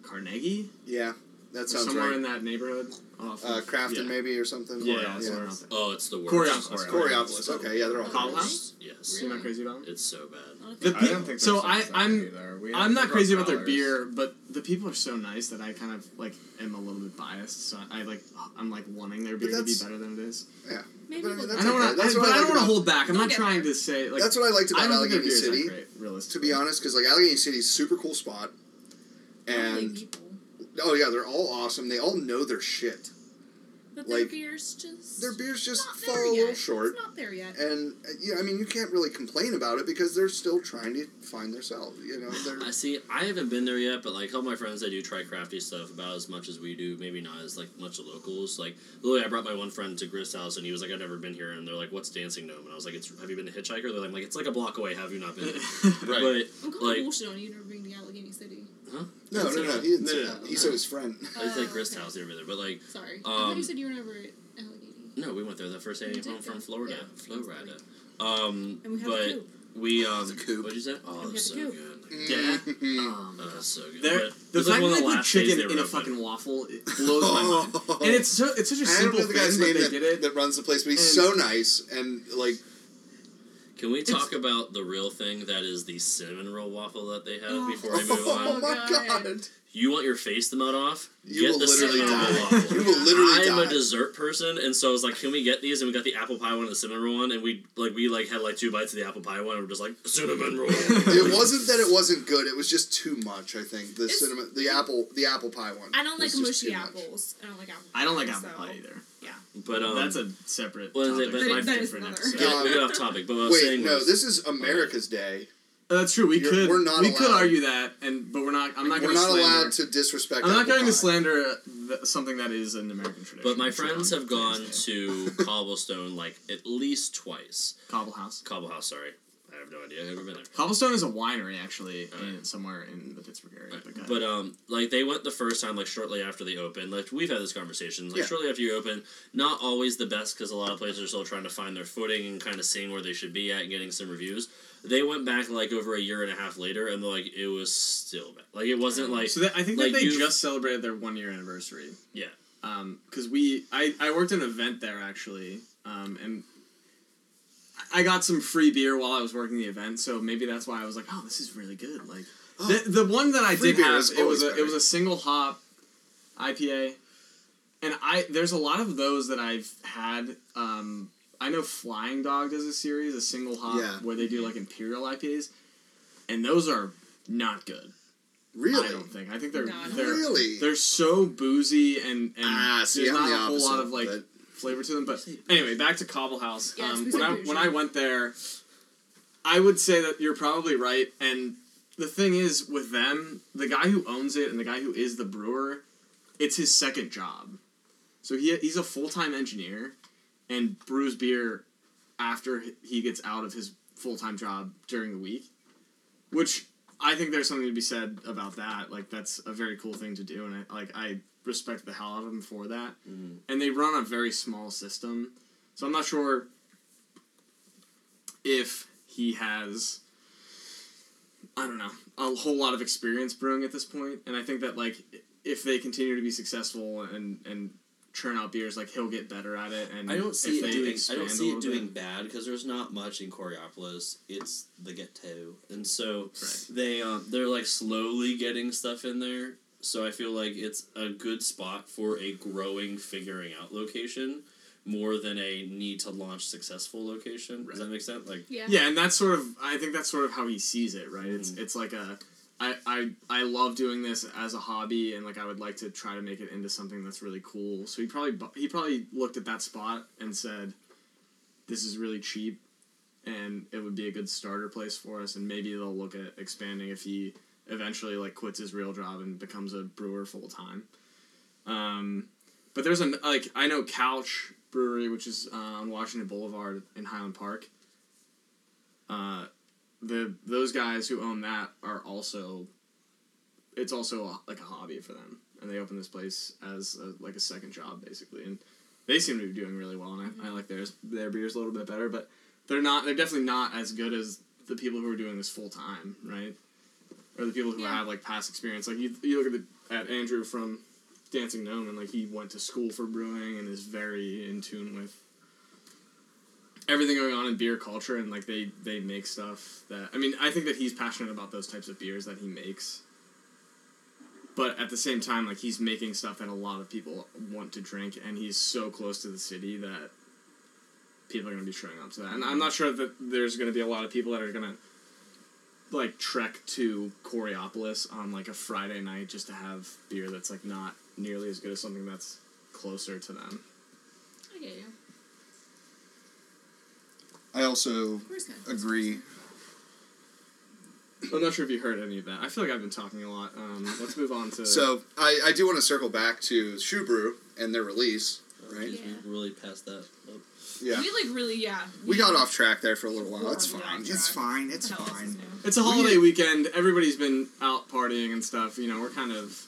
Carnegie, Yeah, that or sounds somewhere right. in that neighborhood. Off Uh, of- Crafton yeah. maybe or something. Yeah, yeah. somewhere around there. oh, it's the worst. Coraopolis. Coraopolis. Okay, yeah, they're all. Cobble good. House? Yes, You're not crazy about them? it's so bad. The I don't think so I, I'm. I'm not crazy about their beer, but the people are so nice that I kind of like am a little bit biased. So I, like I'm like wanting their beer to be better than it is. Yeah. Maybe But I mean, we'll that's I don't want to, but I I like don't want to hold back. I'm not trying to say like That's what I liked about don't think their Allegheny City. great, To be honest, because like Allegheny City is super cool spot, Lovely and people. Oh yeah, they're all awesome. They all know their shit. But their beer's just Their beers just fall a little short. It's not there yet. And uh, yeah, I mean, you can't really complain about it because they're still trying to find themselves. You know, they're I see. I haven't been there yet, but like all my friends I do try crafty stuff about as much as we do. Maybe not as like much of locals. Like literally, I brought my one friend to Grist House, and he was like, "I've never been here," and they're like, "What's Dancing Gnome?" And I was like, "It's have you been to Hitchhiker?" They're like, like, "It's like a block away. Have you not been?" Right. I'm calling like- bullshit on you never been to Allegheny City. Huh? No, no, no. He didn't No, say no, that. no. He said his friend. But it's like Oh, Grist okay. House over there, but like Sorry. I thought Um, you said you were never at Allegheny. no, we went there the first day I We home from. Florida. Yeah. Florida. Um, And we have but a coop. we um, The coop. what'd you say? Oh, we it have was the so good. Yeah. Um, Oh, that's so good. They're- the was, like, one that of they the put last chicken in a open. fucking waffle it blows my mind. And it's so, it's such a I don't simple know the guy's thing, but name they that, did it. that runs the place, but he's And- so nice and like Can we It's- talk about the real thing that is the cinnamon roll waffle that they have Oh. before we move on? oh my oh, God. god. You want your face to melt off? You get will the literally cinnamon die. roll waffle. You will literally I'm die. a dessert person, and so I was like, "Can we get these?" And we got the apple pie one and the cinnamon roll one, and we like we like had like two bites of the apple pie one, and we're just like cinnamon roll. It wasn't that it wasn't good. It was just too much. I think the It's- cinnamon, the apple, the apple pie one. I don't like mushy too much. apples. I don't like apple. I don't like apple so- pie either. But um, That's a separate What is topic. it? But- for my That is different another. episode. we Yeah. we got off topic. But what I was Wait, saying no, was, this is America's Day. Uh, that's true. We You're- could we're not we could argue that, and but we're not. I'm not We're going to not slander. allowed to disrespect. I'm not going to slander uh, th- something that is an American tradition. But my friends have gone to Cobblestone like at least twice. Cobblehaus. Cobble House, sorry, I have no idea. I've never been there. Cobblestone is a winery actually, in, somewhere in the Pittsburgh area. But. But um, like they went the first time, like shortly after they opened. Like we've had this conversation. Like Yeah. shortly after you open, not always the best because a lot of places are still trying to find their footing and kind of seeing where they should be at and getting some reviews. They went back like over a year and a half later, and like it was still bad. Like it wasn't like so that, I think like that they you've- just celebrated their one year anniversary. yeah. Um, because we I I worked an event there actually. Um, and I got some free beer while I was working the event, so maybe that's why I was like, oh, this is really good. Like Oh, the the one that I did have, it was a better. it was a single hop IPA, and I there's a lot of those that I've had. Um, I know Flying Dog does a series, a single hop Yeah. where they do like imperial IPAs, and those are not good. Really? I don't think. I think they're No, I don't they're Really? they're so boozy and and Ah, see, there's I'm not the a whole lot of like but- flavor to them. But anyway, back to Cobblehaus. Yeah, um, when I when. I went there, I would say that you're probably right. And the thing is, with them, the guy who owns it and the guy who is the brewer, it's his second job. So he he's a full time engineer, and brews beer after he gets out of his full time job during the week, which I think there's something to be said about that. Like that's a very cool thing to do, and I like I respect the hell out of him for that. Mhm. And they run a very small system, so I'm not sure if he has. I don't know a whole lot of experience brewing at this point. point, and I think that like if they continue to be successful and and churn out beers, like he'll get better at it. And I don't see if it doing. I don't see it doing bit- bad because there's not much in Coraopolis. It's the ghetto, and so Right. They um they're like slowly getting stuff in there, so I feel like it's a good spot for a growing, figuring out location more than a need to launch successful location. Does that make sense? Like Yeah. Yeah, and that's sort of I think that's sort of how he sees it, right? It's Mhm. it's like a I, I I love doing this as a hobby and like I would like to try to make it into something that's really cool. So he probably bu- he probably looked at that spot and said this is really cheap and it would be a good starter place for us and maybe they'll look at expanding if he eventually like quits his real job and becomes a brewer full time. Um but there's an like I know Couch Brewery, which is uh, on Washington Boulevard in Highland Park. Uh, the those guys who own that are also. It's also a, like a hobby for them, and they open this place as a, like a second job basically, and they seem to be doing really well. And I, I like theirs. Their beer's a little bit better, but they're not. They're definitely not as good as the people who are doing this full time, right? Or the people who Yeah. have like past experience. Like you, you look at the, at Andrew from Dancing Gnome, and like he went to school for brewing and is very in tune with everything going on in beer culture, and like they they make stuff that I mean I think that he's passionate about those types of beers that he makes. But at the same time, like he's making stuff that a lot of people want to drink, and he's so close to the city that people are going to be showing up to that. And I'm not sure that there's going to be a lot of people that are going to like trek to Coraopolis on like a Friday night just to have beer that's like not nearly as good as something that's closer to them. I get you. I also Of course not. agree. I'm not sure if you heard any of that. I feel like I've been talking a lot. Um, let's move on to. So I, I do want to circle back to ShuBrew and their release, right? Yeah. We really passed that. Up. Yeah. We like really yeah. We got off track there for a little while. It's fine. It's fine. It's What else is fine. it's a holiday weekend. Everybody's been out partying and stuff. You know, we're kind of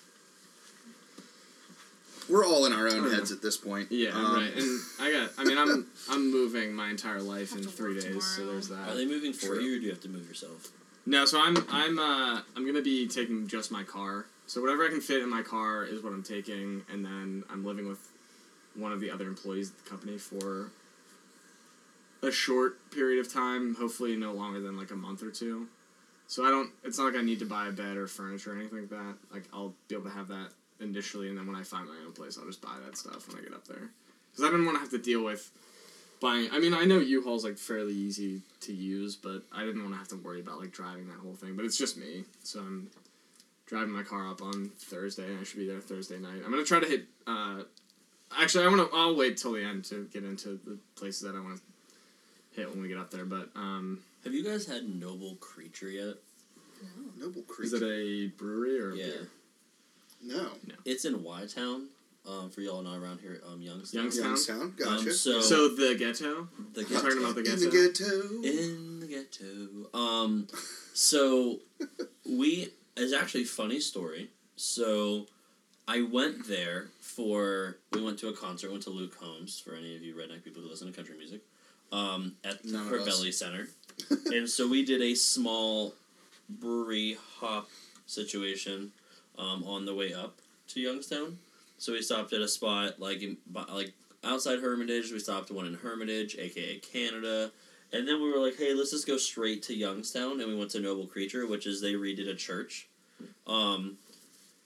We're all in our own heads at this point. yeah, Um, right. And I got. I mean, I'm I'm moving my entire life in three work days, so there's that. Are they moving for True. you, or do you have to move yourself? No, so I'm I'm uh I'm gonna be taking just my car. So whatever I can fit in my car is what I'm taking, and then I'm living with one of the other employees at the company for a short period of time, hopefully no longer than like a month or two. So I don't. It's not like I need to buy a bed or furniture or anything like that. Like I'll be able to have that initially, and then when I find my own place, I'll just buy that stuff when I get up there. Because I didn't want to have to deal with buying. I mean, I know U-Haul's like fairly easy to use, but I didn't want to have to worry about like driving that whole thing. But it's just me, so I'm driving my car up on Thursday, and I should be there Thursday night. I'm gonna try to hit. Uh, actually, I want to. I'll wait till the end to get into the places that I want to hit when we get up there. But um, Have you guys had Noble Creature yet? Noble Creature. is it a brewery or a Yeah. beer? no. It's in Y Town. Um, for y'all not around here, um, Youngstown. Youngstown? Youngstown. Gotcha. Um, so, So the ghetto. the You're talking about the ghetto. In ghetto. the ghetto. in the ghetto. Um, so we it's actually a funny story. So I went there for we went to a concert. Went to Luke Combs for any of you redneck people who listen to country music. Um, at the None us. Center, and so we did a small brewery hop situation um, on the way up to Youngstown. So we stopped at a spot like in, like outside Hermitage. We stopped at one in Hermitage, aka Canada. And then we were like, hey, let's just go straight to Youngstown, and we went to Noble Creature, which is they redid a church. Um,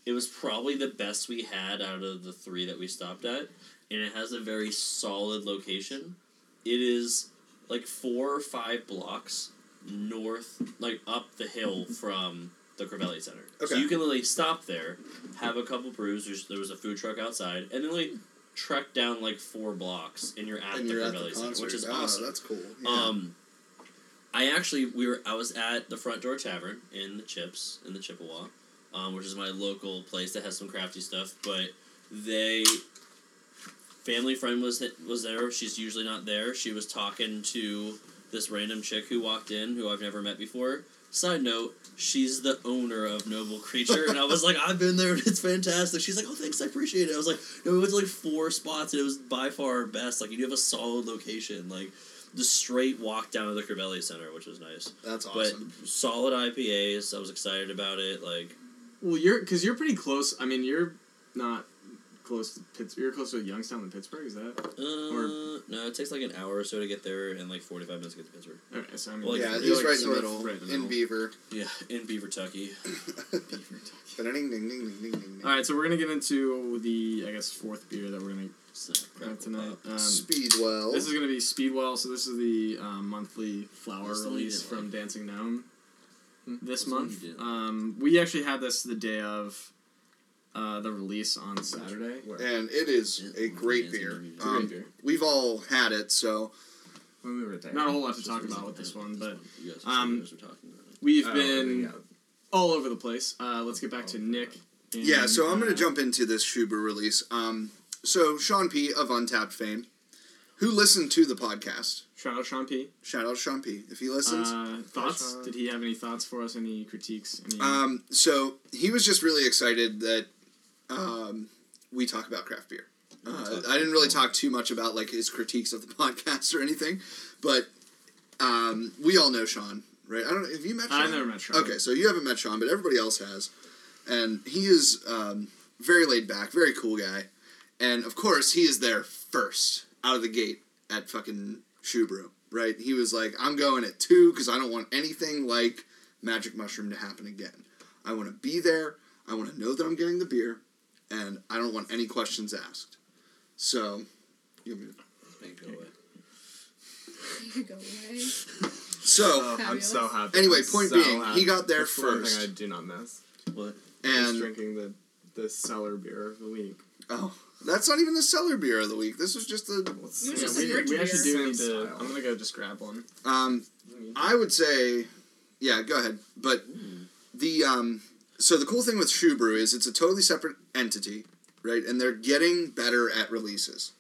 it was probably the best we had out of the three that we stopped at, and it has a very solid location. It is like four or five blocks north, like up the hill from the Covelli Center. So Okay. you can literally stop there, have a couple brews. There's, there was a food truck outside, and then like trek down like four blocks, and you're at and the you're at the Covelli Center, which is oh, awesome. that's cool. Yeah. Um, I actually we were I was at the Front Door Tavern in the Chips in the Chippewa, um, which is my local place that has some crafty stuff. But they family friend was was there. She's usually not there. She was talking to this random chick who walked in who I've never met before. Side note, she's the owner of Noble Creature, and I was like, I've been there, and it's fantastic. She's like, oh, thanks, I appreciate it. I was like, no, we went to like four spots, and it was by far our best. Like, you have a solid location, like the straight walk down to the Covelli Center, which was nice. that's awesome. But solid IPAs. I was excited about it. Like, Well, you're because you're pretty close. I mean, you're not close to Pittsburgh. You're closer to Youngstown than Pittsburgh. Is that uh, no, it takes like an hour or so to get there, and like forty five minutes to get to Pittsburgh. okay? So I mean, Well, yeah, he's like right in the middle. right in the in. Beaver. Yeah, in Beaver, Tucky. Ding, ding, ding, ding, ding, ding. All right, so we're gonna get into the I guess fourth beer that we're gonna So, have tonight. Um, Speedwell. this is gonna be Speedwell. So this is the um, monthly flower That's the one you release from like. Dancing Gnome this That's month. Um, we actually had this the day of uh, the release on Saturday. and it is a great beer. Gnome. It's a great Um, beer. we've all had it, so When we were there. Not a whole lot to talk about with this one, but um, you guys were talking about it. we've Oh, been all over the place. Uh, let's get back to Nick. And, yeah. So I'm going uh, to jump into this ShuBrew release. Um, so Sean P of Untappd fame, who listened to the podcast. Shout out Sean P. Shout out Sean P if he listens. Uh, thoughts? Did he have any thoughts for us? Any critiques? Any, Um, so he was just really excited that um, we talk about craft beer. Uh, I didn't really talk too much about like his critiques of the podcast or anything, but um, we all know Sean, right? I don't. Have you met? Sean? I've never met Sean. Okay, so you haven't met Sean, but everybody else has, and he is um, very laid back, very cool guy, and of course he is there first out of the gate at fucking ShuBrew, right? He was like, "I'm going at two because I don't want anything like Magic Mushroom to happen again. I want to be there. I want to know that I'm getting the beer, and I don't want any questions asked." So, you want me to- Make it go away. Go away. so Oh, I'm so happy. Anyway, I'm point so being, he got there That's the one first. thing I do not miss. What? Just and drinking the the cellar beer of the week. oh, that's not even the cellar beer of the week. This was just the It was Yeah, just we, a fridge we actually do beer. need to. Same I'm gonna go just grab one. um. I would say, yeah, go ahead. But the um, so the cool thing with ShuBrew is it's a totally separate entity, right? And they're getting better at releases,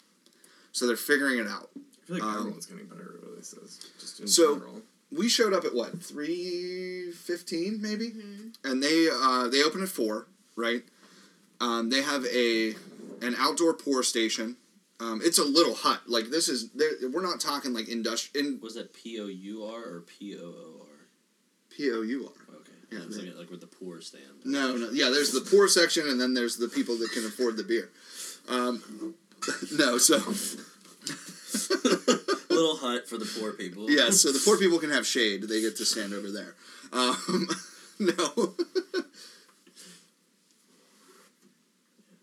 so they're figuring it out. I feel like um, everyone's getting better at releases. Just in So- general. We showed up at what three fifteen maybe, Mhm. and they uh, they open at four, right? Um, they have a an outdoor pour station. Um, it's a little hut. Like this is we're not talking like industrial in Was that P O U R or P O O R? P O U R. Okay. Yeah, Yeah, it's they- like, like with the poor stand. No, no, yeah. There's the poor section, and then there's the people that can afford the beer. Um, no, so little hut for the poor people. Yeah, so the poor people can have shade. They get to stand over there. Um, no.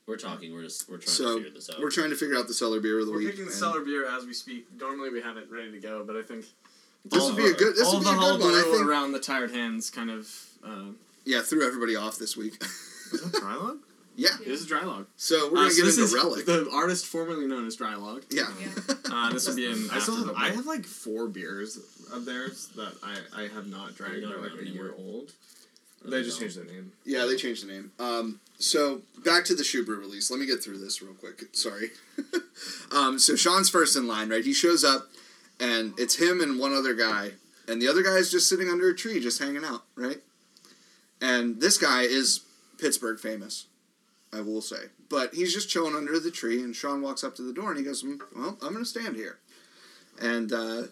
We're talking. We're just we're trying so to figure this out. we're trying to figure out the cellar beer of the We're week. picking the and cellar beer as we speak. Normally we have it ready to go, but I think This all would be a good. This would be a good one. I hullabaloo think. around the tired hands kind of. Uh, Yeah, threw everybody off this week. is that Drylog? yeah. This is Drylog. So we're Uh, gonna so get this into is Relic. the artist formerly known as Drylog. yeah. Yeah. Uh, this would be in. I still have, I have like four beers of theirs that I, I have not drank. You don't They're like a year more? old. They just changed their name. Yeah, they changed the name. Um, so back to the ShuBrew release. Let me get through this real quick. Sorry. um, so Sean's first in line, right? He shows up, and it's him and one other guy, and the other guy is just sitting under a tree, just hanging out, right? And this guy is Pittsburgh famous, I will say, but he's just chilling under the tree. And Sean walks up to the door, and he goes, "Mm, "Well, I'm going to stand here," and. Uh,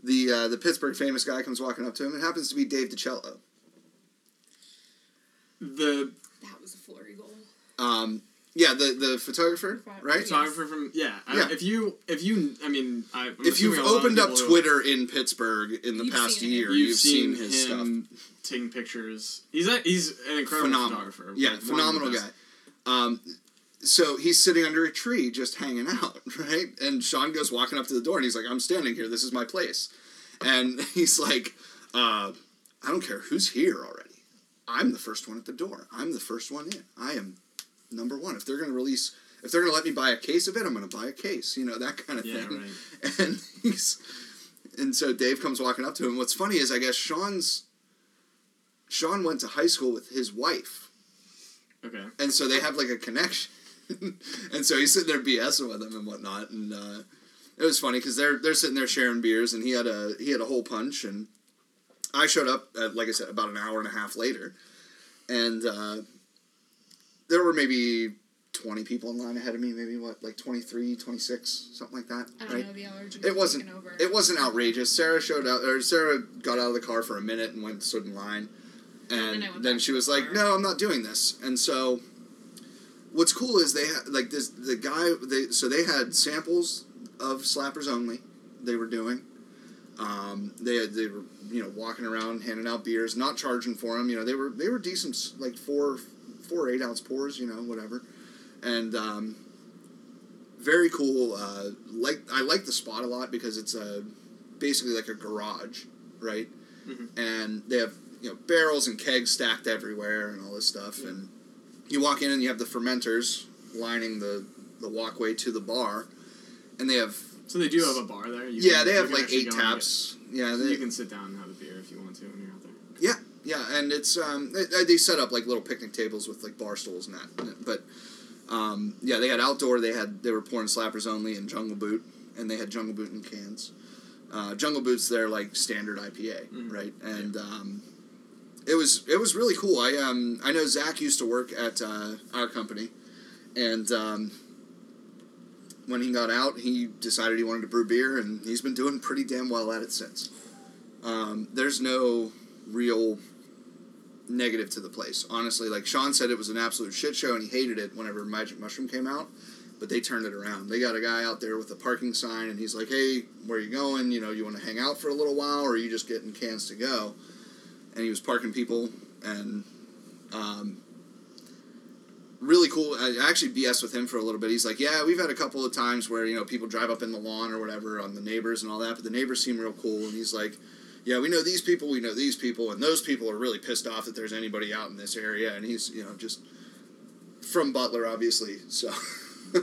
the uh, the Pittsburgh famous guy comes walking up to him. It happens to be Dave DiCello. the That was a flurry goal. Um, yeah, the the photographer, Right. right? photographer from yeah. I- Yeah. if you if you I mean I, I'm If you've assuming a lot of opened up people who- Twitter in Pittsburgh in the past year, you've, you've, seen, his stuff. Taking pictures. He's a, he's an incredible Phenomenal. photographer. Yeah, phenomenal guy. Um, so he's sitting under a tree just hanging out, right? And Sean goes walking up to the door and he's like, I'm standing here. This is my place. And he's like, uh, I don't care who's here already. I'm the first one at the door. I'm the first one in. I am number one. If they're going to release, if they're going to let me buy a case of it, I'm going to buy a case. You know, that kind of Yeah, thing. right. and he's and so Dave comes walking up to him. What's funny is I guess Sean's Sean went to high school with his wife, Okay. and so they have like a connection. and so he's sitting there BSing with him and whatnot, and uh, it was funny because they're they're sitting there sharing beers, and he had a he had a whole punch, and I showed up at, like I said about an hour and a half later, and uh, there were maybe. 20 people in line ahead of me, maybe what, like 23, 26, something like that. I don't right? know. The allergy. It wasn't. Over. It wasn't outrageous. Sarah showed up, or Sarah got out of the car for a minute and went and stood in line, then and I went then she was the like, car. "No, I'm not doing this." And so, what's cool is they had like this. The guy they so they had samples of slappers only. They were doing. Um, they had, they were you know walking around handing out beers, not charging for them. You know they were they were decent like four four eight ounce pours. You know whatever, and um, very cool. Uh, like I like the spot a lot because it's a basically like a garage, right? Mhm. And they have you know barrels and kegs stacked everywhere and all this stuff. And you walk in and you have the fermenters lining the the walkway to the bar, and they have So they do have a bar there. You yeah can- they have like eight taps. Yeah, they, you can sit down and have a beer if you want to when you're out there. yeah, yeah, and it's um they, they set up like little picnic tables with like bar stools and that, but um yeah they had outdoor they had they were pouring slappers only in Jungle Boot and they had Jungle Boot in cans. Uh, Jungle Boot's their like standard IPA, Mhm. right? And um, it was it was really cool. I um I know Zach used to work at uh, our company, and um, when he got out, he decided he wanted to brew beer, and he's been doing pretty damn well at it since. Um, there's no real negative to the place, honestly. Like Sean said, it was an absolute shit show, and he hated it whenever Magic Mushroom came out. But they turned it around. They got a guy out there with a parking sign, and he's like, "Hey, where you going? You know, you want to hang out for a little while, or are you just getting cans to go?" And he was parking people, and um, really cool. I actually BS with him for a little bit. He's like, "Yeah, we've had a couple of times where you know people drive up in the lawn or whatever on the neighbors and all that, but the neighbors seem real cool." And he's like, "Yeah, we know these people, we know these people, and those people are really pissed off that there's anybody out in this area." And he's you know just from Butler, obviously, so.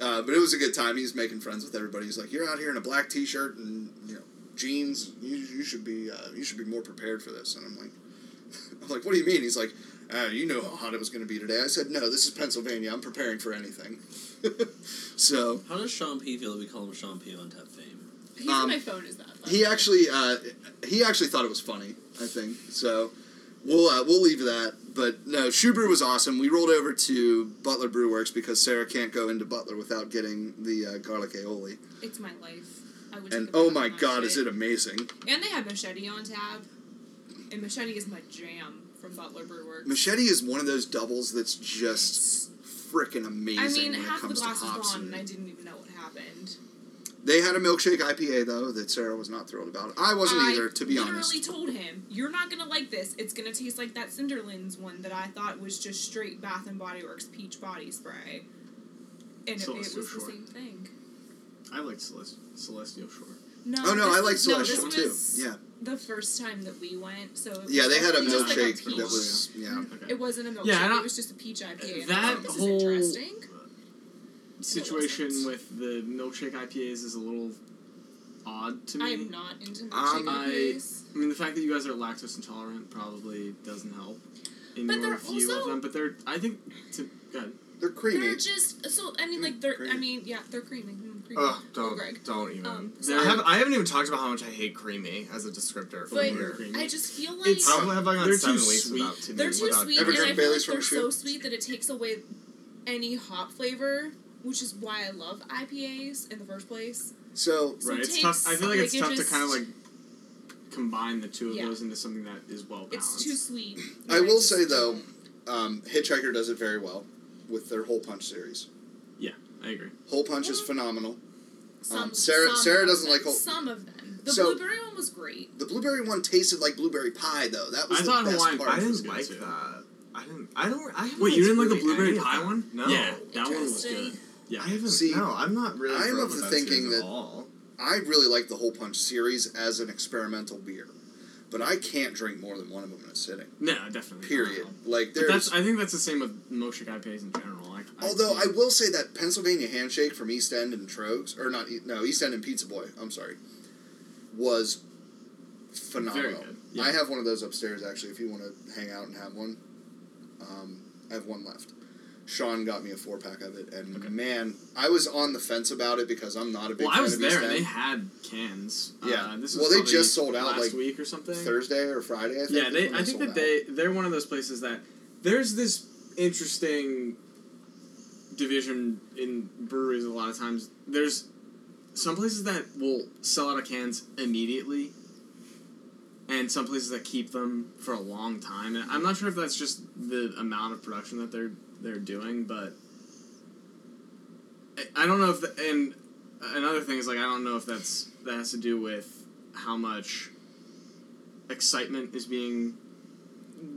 uh, but it was a good time. He's making friends with everybody. He's like, "You're out here in a black T-shirt and you know jeans. You, you should be uh, you should be more prepared for this." And I'm like, "I'm like, what do you mean?" He's like, uh, "You know how hot it was going to be today." I said, "No, this is Pennsylvania. I'm preparing for anything." so How does Sean P feel that we call him Sean P Untappd Fame? He's um, on my phone. Is that? by he actually uh, he actually thought it was funny. I think so. We'll uh, we'll leave that. But no, ShuBrew was awesome. We rolled over to Butler Brew Works because Sarah can't go into Butler without getting the uh, garlic aioli. It's my life. I would. And oh my on that god, is it amazing! And they have machete on tap. And machete is my jam from Butler Brew Works. Machete is one of those doubles that's just freaking amazing I mean, when it half the comes to glass was hops. gone, and- and I didn't even know what happened. They had a milkshake IPA though that Sarah was not thrilled about. I wasn't I either, to be honest. I literally honest. told him, "You're not gonna like this. It's gonna taste like that Cinderlands one that I thought was just straight Bath and Body Works peach body spray." And it, it was Celestial the same thing. I liked Celest- Celestial Shore. No, Oh no, this I like was- no, this Celestial too. Yeah, The first time that we went, so it yeah, they had a definitely just like milkshake peach. that was yeah. Okay. It wasn't a milkshake. Yeah, and it was just a peach IPA. and that I thought, this whole- is interesting. Situation wasn't. with the milkshake IPAs is a little odd to me. I'm not into milkshake Um, IPAs. I mean, the fact that you guys are lactose intolerant probably doesn't help in But your they're view of also- them. But they're, I think, to good. They're creamy. They're just so. I mean, like they're. I mean, yeah, they're creamy. Mm, creamy. Ugh, Oh, don't Greg. don't even. Um, I, so- haven't, I haven't even talked about how much I hate creamy as a descriptor for But beer. creamy. I just feel like It's- How have I gone They're seven too weeks sweet without to me. they're too without sweet, and I feel Bailey's like they're a so sweet that it takes away any hop flavor, which is why I love IPAs in the first place. So So right, it it's tough. I feel like, it's like, it tough to kind of like combine the two of Yeah. those into something that is well balanced. It's too sweet. I will say, though, don't- um, Hitchhiker does it very well with their Hole Punch series. Yeah, I agree. Hole Punch is phenomenal. Some, Um, Sarah- some Sarah doesn't like whole- some of them. The So- blueberry one was great. The blueberry one tasted like blueberry pie, though. That was I the thought best Hawaiian part. I didn't like too. that. I didn't. I don't. I haven't Wait, you didn't like the blueberry any pie one? No. Yeah, that one was good. Yeah. I haven't. See, no, I'm not really. I'm of the thinking that- I really like the Hole Punch series as an experimental beer, but I can't drink more than one of them in a sitting. No, definitely. Period. Like But that's. there's. I think that's the same with milkshake IPAs in general. I, I Although I see- will say that Pennsylvania Handshake from East End and Tröegs, or not, no, East End and Pizza Boy. I'm sorry, was phenomenal. Yeah. I have one of those upstairs actually. If you want to hang out and have one, um, I have one left. Sean got me a four pack of it, and Okay. man, I was on the fence about it because I'm not a big well, fan I was of there and they had cans. Yeah. Uh, this was Well, they just sold out, last like, week or something. Thursday or Friday. I think. Yeah, they. I think that out. they they're one of those places that there's this interesting division in breweries. A lot of times, there's some places that will sell out of cans immediately, and some places that keep them for a long time. And I'm not sure if that's just the amount of production that they're they're doing, but I, I don't know if. The, and another thing is like I don't know if that's that has to do with how much excitement is being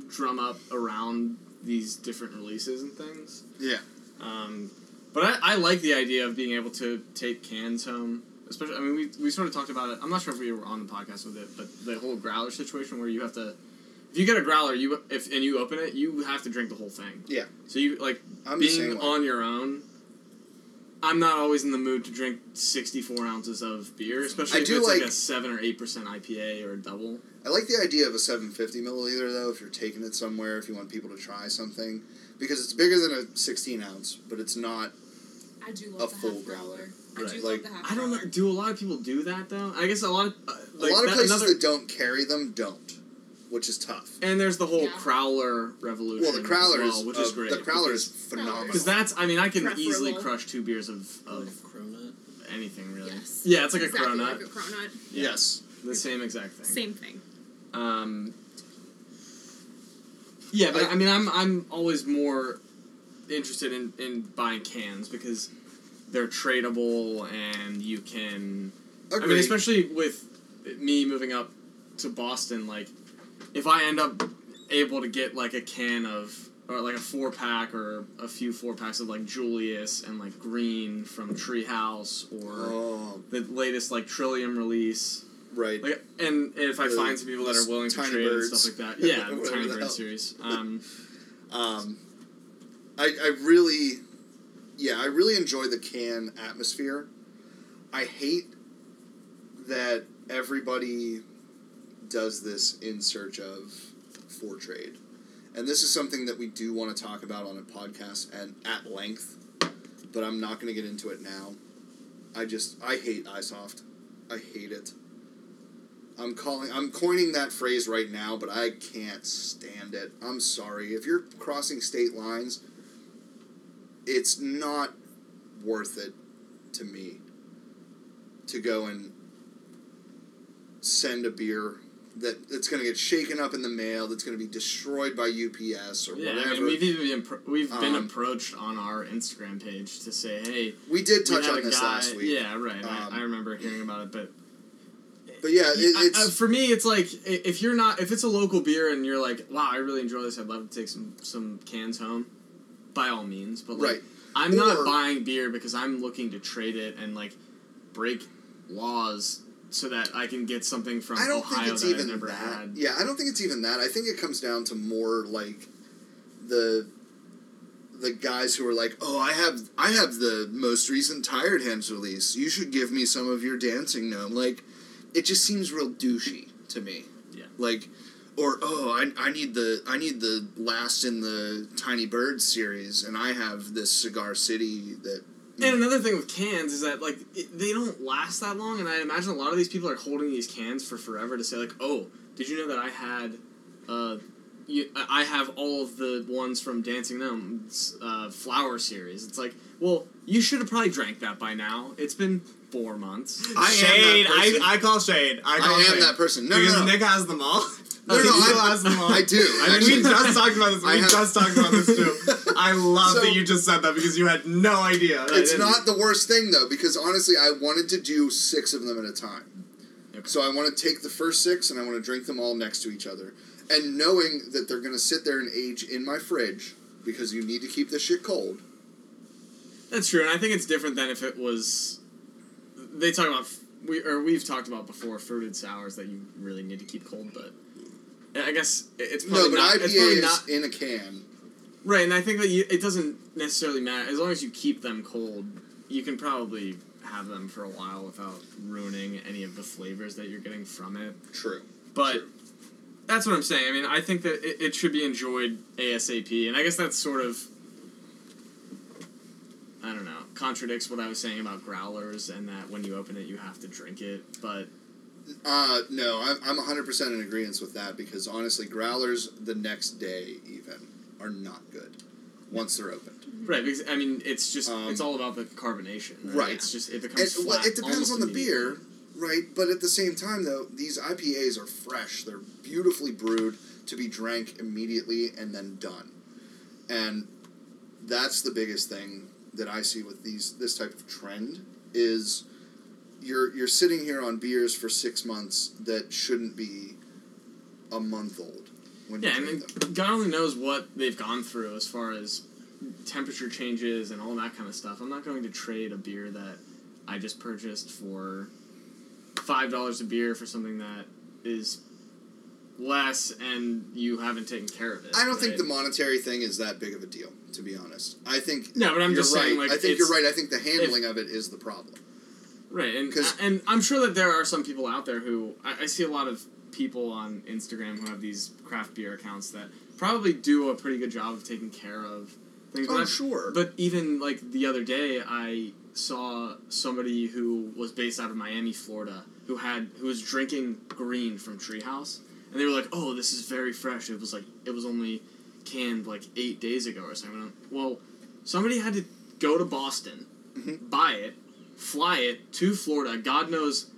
drum up around these different releases and things. Yeah. Um, but I, I like the idea of being able to take cans home. Especially, I mean, we, we sort of talked about it. I'm not sure if we were on the podcast with it, but the whole growler situation where you have to, if you get a growler, you if and you open it, you have to drink the whole thing. Yeah. So you like I'm being same way. on your own. I'm not always in the mood to drink 64 ounces of beer, especially I if do it's like, like- a seven or eight percent IPA or a double. I like the idea of a 750 milliliter though. If you're taking it somewhere, if you want people to try something, because it's bigger than a 16 ounce, but it's not. I do A love the full half growler. growler. I Right. do Like, love the half I don't know. Do a lot of people do that though? I guess a lot of uh, like a lot of that- places another, that don't carry them don't, which is tough. and there's the whole Yeah. crowler revolution. Well, the crowler as well, is which uh, is great. The crowler is phenomenal. because that's I mean I can easily crush two beers of, of Cronut. anything really. Yes. Yeah, it's like exactly a cronut. Like a cronut. yes. The same exact thing. Same thing. Um, yeah, but I- I, mean, I'm I'm always more interested in, in buying cans because they're tradable and you can. I mean, especially with me moving up to Boston, like if I end up able to get like a can of or like a four pack or a few four packs of like Julius and like Green from Treehouse or oh, the latest like Trillium release. right. Like, and if I The- find some people that are willing to trade Birds. and stuff like that, yeah, the Tiny Bird series. Um, Um, I, I really, yeah, I really enjoy the can atmosphere. I hate that everybody does this in search of for trade. And this is something that we do want to talk about on a podcast and at length, but I'm not going to get into it now. I just I hate iSoft. I hate it. I'm calling I'm coining that phrase right now, but I can't stand it. I'm sorry. If you're crossing state lines, it's not worth it to me to go and send a beer that it's going to get shaken up in the mail. That's going to be destroyed by UPS or Yeah, whatever. I mean, we've even been pro- we've been Um, approached on our Instagram page to say, hey, we did touch had on this guy- last week. Yeah, right. Um, I, I remember hearing about it, but But yeah, it, I- it's I- for me, it's like if you're not if it's a local beer and you're like, wow, I really enjoy this. I'd love to take some some cans home. By all means, but like, right. I'm Or- not buying beer because I'm looking to trade it and like break laws so that I can get something from I don't Ohio think it's that even I've never that. had. Yeah, I don't think it's even that. I think it comes down to more like the the guys who are like, "Oh, I have I have the most recent Tired Hands release. You should give me some of your Dancing Gnome." Like, it just seems real douchey to me. Yeah. Like, or oh, I, I need the I need the last in the Tiny Birds series, and I have this Cigar City that. And another thing with cans is that like it, they don't last that long, and I imagine a lot of these people are holding these cans for forever to say like, "Oh, did you know that I had, uh, you, I have all of the ones from Dancing Gnomes uh, Flower series." It's like, well, you should have probably drank that by now. It's been four months. I am that shade. person. I, I call shade. I I, call am shade. that person. No, because no, no. Nick has them all. No, no, I- still has them all. I do. I mean, we just talked about this. I We have- just talked about this too. I love So- that you just said that because you had no idea. It's not the worst thing though, because honestly, I wanted to do six of them at a time. Okay. So I want to take the first six and I want to drink them all next to each other, and knowing that they're going to sit there and age in my fridge because you need to keep this shit cold. That's true, and I think it's different than if it was. They talk about we or we've talked about before fruited sours that you really need to keep cold, but I guess it's probably no, but not. IPA not in a can. right, and I think that you, it doesn't necessarily matter as long as you keep them cold. You can probably have them for a while without ruining any of the flavors that you're getting from it. True. But Sure. that's what I'm saying. I mean, I think that it, it should be enjoyed ASAP, and I guess that's sort of I don't know contradicts what I was saying about growlers and that when you open it you have to drink it. But Uh, no, I'm I'm 100 percent in agreement with that because honestly, growlers the next day even are not good once they're opened. right, because I mean, it's just Um, it's all about the carbonation. Right. right. It's just it And, becomes well, flat. it depends on the beer, right? But at the same time, though, these IPAs are fresh. They're beautifully brewed to be drank immediately and then done. And that's the biggest thing that I see with these this type of trend is you're you're sitting here on beers for six months that shouldn't be a month old Yeah, I mean, them. God only knows what they've gone through as far as temperature changes and all that kind of stuff. I'm not going to trade a beer that I just purchased for five dollars a beer for something that is less and you haven't taken care of it. I don't think the monetary thing is that big of a deal, to be honest. I think No, but I'm just right. saying, like, I think you're right. I think the handling of it is the problem. Right, and and I'm sure that there are some people out there who I, I see a lot of people on Instagram who have these craft beer accounts that probably do a pretty good job of taking care of things. Oh, but, sure. but even like the other day, I saw somebody who was based out of Miami, Florida, who had who was drinking green from Treehouse, and they were like, "Oh, this is very fresh." It was like it was only canned like eight days ago or something. Well, somebody had to go to Boston, Mhm. buy it, fly it to Florida. God knows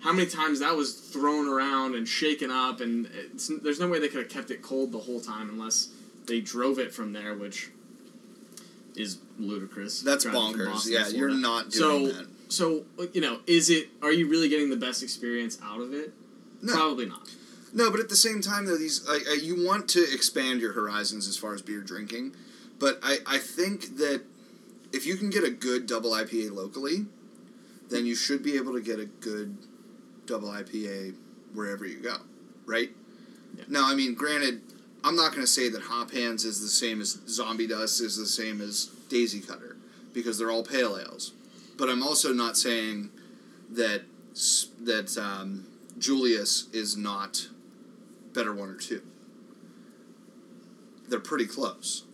how many times that was thrown around and shaken up, and it's, there's no way they could have kept it cold the whole time unless they drove it from there, which is ludicrous. That's bonkers. Boston Yeah, to you're not doing So- that. So you know, is it? Are you really getting the best experience out of it? No. Probably not. No, but at the same time, though, these like, uh, you want to expand your horizons as far as beer drinking, but I, I think that if you can get a good double IPA locally, then you should be able to get a good double IPA wherever you go, right? Yeah. Now, I mean, granted, I'm not going to say that Hop Hands is the same as Zombie Dust is the same as Daisy Cutter because they're all pale ales, but I'm also not saying that that um, Julius is not better one or two. They're pretty close.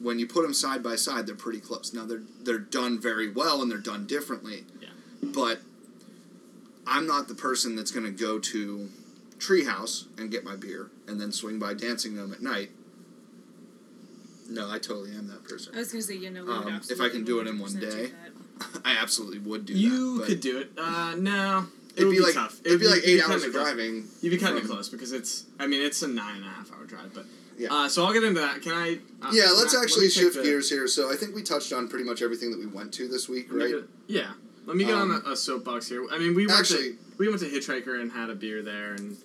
When you put them side by side, they're pretty close. Now they're they're done very well and they're done differently. Yeah. But I'm not the person that's going to go to Treehouse and get my beer and then swing by Dancing Gnome at night. No, I totally am that person. I was gonna say, you know, Um, if I can do it in one day. I absolutely would do that. you that. could do it. Uh, no, it would be, be, like tough. it'd be like eight cutting hours it of close. driving. You'd be kind of close because it's. I mean, it's a nine and a half hour drive, but. Yeah. Uh, so I'll get into that. Can I? Uh, Yeah, let's I- actually me take shift the- gears here. So I think we touched on pretty much everything that we went to this week, right? yeah. Let me get Um, on a, a soapbox here. I mean, we went Actually, to we went to Hitchhiker and had a beer there, and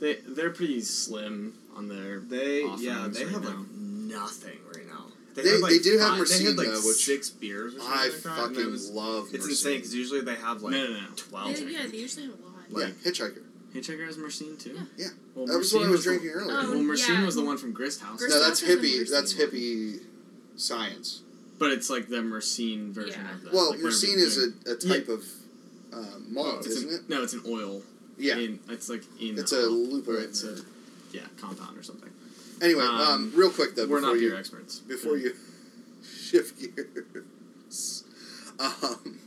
they they're pretty slim on their. They yeah, they right have now. like nothing right now. They- had, like, they do have five- They had like Mercedes, which six beers. Or I like that, fucking it was- love. It's Mercedes. insane because usually they have like No, no, no. twelve. Yeah, yeah, they usually have a lot. Yeah, like- Hitchhiker. Hitchhiker has Mercine too. Yeah. Yeah. Well, That was what I Mercine was the- drinking earlier. Oh, well, Mercine yeah. was the one from Grist House. Grist no, that's House has a hippie. That's hippie science. But it's like the Myrcene version Yeah. of that. Well, like Myrcene is a, a type of uh, malt, it's isn't an, it? No, it's an oil. Yeah. In, it's like in. It's the a hop, It's a yeah compound or something. Anyway, um, um, real quick though, We're before not you beer experts. before you shift gears, um,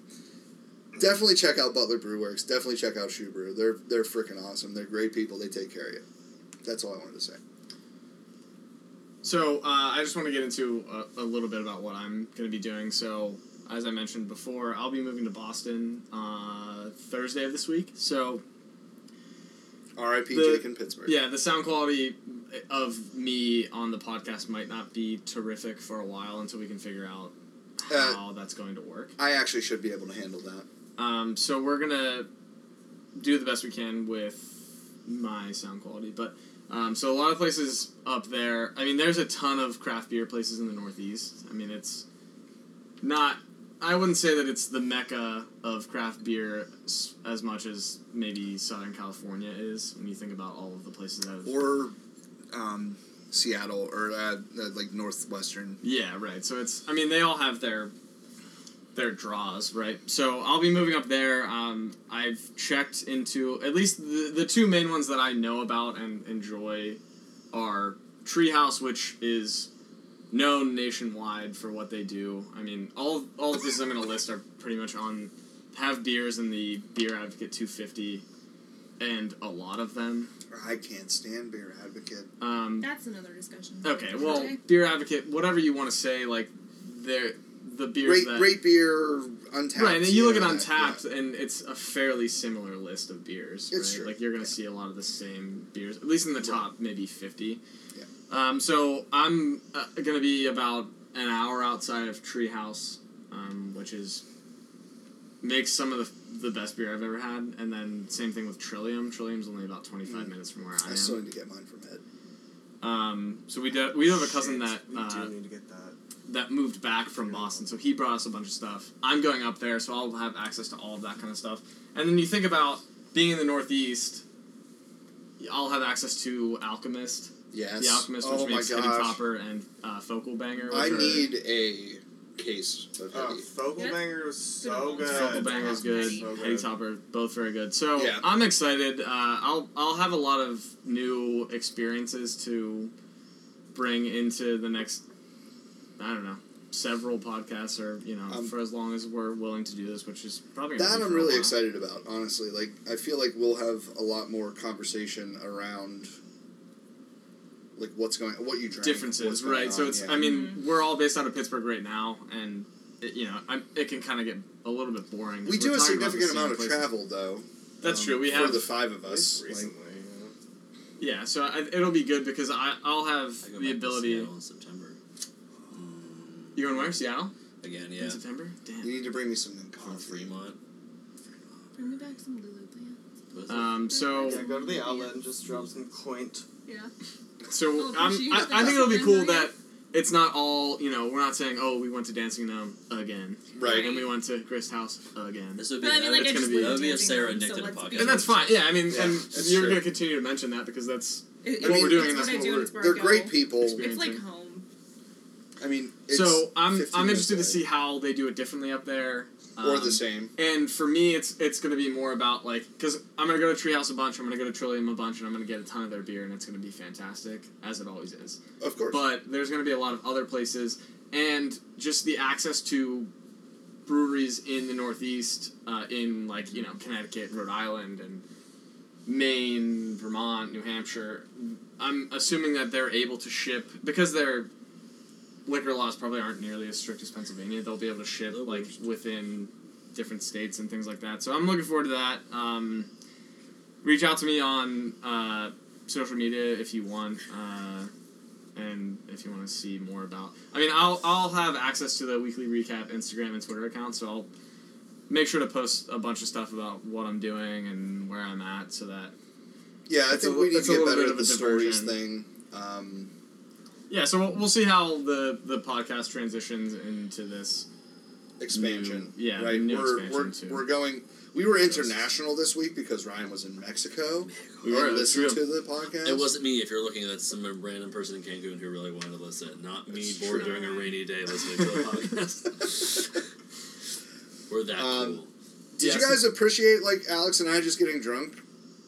definitely check out Butler Brew Works. Definitely check out ShuBrew. They're they're freaking awesome. They're great people. They take care of you. That's all I wanted to say. So uh, I just want to get into a, a little bit about what I'm going to be doing. So as I mentioned before, I'll be moving to Boston uh, Thursday of this week. So R.I.P. The- Jake in Pittsburgh. yeah, the sound quality of me on the podcast might not be terrific for a while until we can figure out Uh, how that's going to work. I actually should be able to handle that. Um, so we're gonna do the best we can with my sound quality, but um, so a lot of places up there. I mean, there's a ton of craft beer places in the Northeast. I mean, it's not. I wouldn't say that it's the mecca of craft beer as much as maybe Southern California is when you think about all of the places that have. Or um, Seattle or uh, like northwestern. Yeah, right. So it's. I mean, they all have their their draws, right? So I'll be moving up there. Um, I've checked into at least the the two main ones that I know about and enjoy are Treehouse, which is known nationwide for what they do. I mean, all all the places I'm going to list are pretty much on have beers in the Beer Advocate 250, and a lot of them. I can't stand Beer Advocate. Um, That's another discussion. Okay, well, today. beer advocate, whatever you want to say, like they're the beers Great, that great beer, Untappd. right, and then you look at yeah, Untappd, yeah. and it's a fairly similar list of beers. It's right? true, Like you're gonna see a lot of the same beers, at least in the top maybe fifty. Yeah. Um, so I'm uh, gonna be about an hour outside of Treehouse, um, which is makes some of the the best beer I've ever had, and then same thing with Trillium. Trillium's only about twenty five Mm. minutes from where I I am. I still need to get mine from Ed. Um, so we do, we have a cousin Shit, that uh, do need to get that. that moved back from Boston, so he brought us a bunch of stuff. I'm going up there, so I'll have access to all of that kind of stuff. And then you think about being in the Northeast, I'll have access to Alchemist, Yes. the Alchemist, oh which my makes Heavy gosh. Topper and uh, Focal Banger. I are, need a case of Oh, heavy. Focal Yeah. Banger was so Good. good. Focal Banger is good. So Heavy good. Topper, both very good. So Yeah. I'm excited. Uh, I'll I'll have a lot of new experiences to bring into the next. I don't know. Several podcasts, or you know, Um, for as long as we're willing to do this, which is probably That I'm really excited about, honestly. Like, I feel like we'll have a lot more conversation around, like, what's going, what you drank, differences, going right? So it's, yeah. I mean, we're all based out of Pittsburgh right now, and it, you know, I'm, it can kind of get a little bit boring we do a talking about the significant amount of places. travel, though. That's um, true. We for have the five of us. least Like, recently. yeah, so I, it'll be good because I I'll have I the ability. To in September. You going where? Seattle Again, yeah. in yeah. September? Damn. you need to bring me some From coffee. Fremont. Bring me back some Lulu plants. Um, so Yeah, go to the outlet and just drop some coint. Yeah. so I'm, I, I think it'll be cool compliment, that it's not all you know. We're not saying oh we went to Dancing Gnome again, Right. and we went to Grist House again. This would be But I mean, like, it's gonna be- that would be a Sarah room, Nick so to the let's podcast. and that's fine. Yeah, I mean, Yeah, and you're true. going to continue to mention that because that's It- what it's- we're doing, it's and that's what I what we're- it's They're great people. It's like home. I mean, it's so I'm I'm interested to see how they do it differently up there. Or Um, the same. And for me, it's it's going to be more about like because I'm going to go to Treehouse a bunch, I'm going to go to Trillium a bunch, and I'm going to get a ton of their beer, and it's going to be fantastic as it always is. Of course. But there's going to be a lot of other places, and just the access to breweries in the Northeast, uh, in like you know Connecticut, Rhode Island, and Maine, Vermont, New Hampshire. I'm assuming that they're able to ship because their liquor laws probably aren't nearly as strict as Pennsylvania. They'll be able to ship like within different states and things like that. So I'm looking forward to that. Um, reach out to me on uh, social media if you want. Uh, and if you want to see more about, I mean, I'll I'll have access to the weekly recap Instagram and Twitter account, so I'll make sure to post a bunch of stuff about what I'm doing and where I'm at, so that Yeah, I think a- we need to get better at the a stories thing. Um, yeah. So we'll, we'll see how the the podcast transitions into this. expansion. New- yeah, right. new we're expansion, we're, we're going. We were international this week because Ryan was in Mexico. We were, and that's listened to the podcast. It wasn't me. If you're looking at some random person in Cancun who really wanted to listen, not me That's bored true. during a rainy day listening to a podcast. We're that Um, cool. Did Yeah, you so- guys appreciate like Alex and I just getting drunk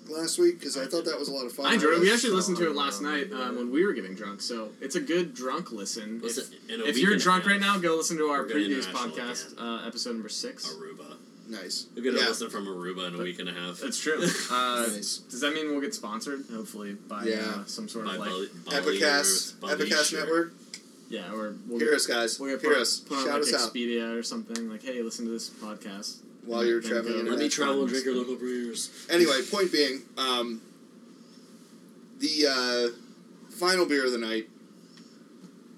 last week? Because I thought that was a lot of fun. I enjoyed it. We actually listened to it last unreal. night um, when we were getting drunk, so it's a good drunk listen. Listen, if in a if week you're and a drunk half, right now, go listen to our we're going previous international podcast, uh, episode number six. Aruba. nice. We're gonna Yeah. listen from Aruba in a week and a half. That's true. Uh, Nice. Does that mean we'll get sponsored? Hopefully by Yeah. uh, some sort By of like Bali- Bali Epicast, or Bali Epicast share. Network. yeah, or we'll Hear get, us, guys. we'll get Hear put, us. put on Shout like us out Expedia or something. Like, hey, listen to this podcast. While you're then traveling. go- into Let me travel and drink your local brewers. Anyway, point being, um, the uh, final beer of the night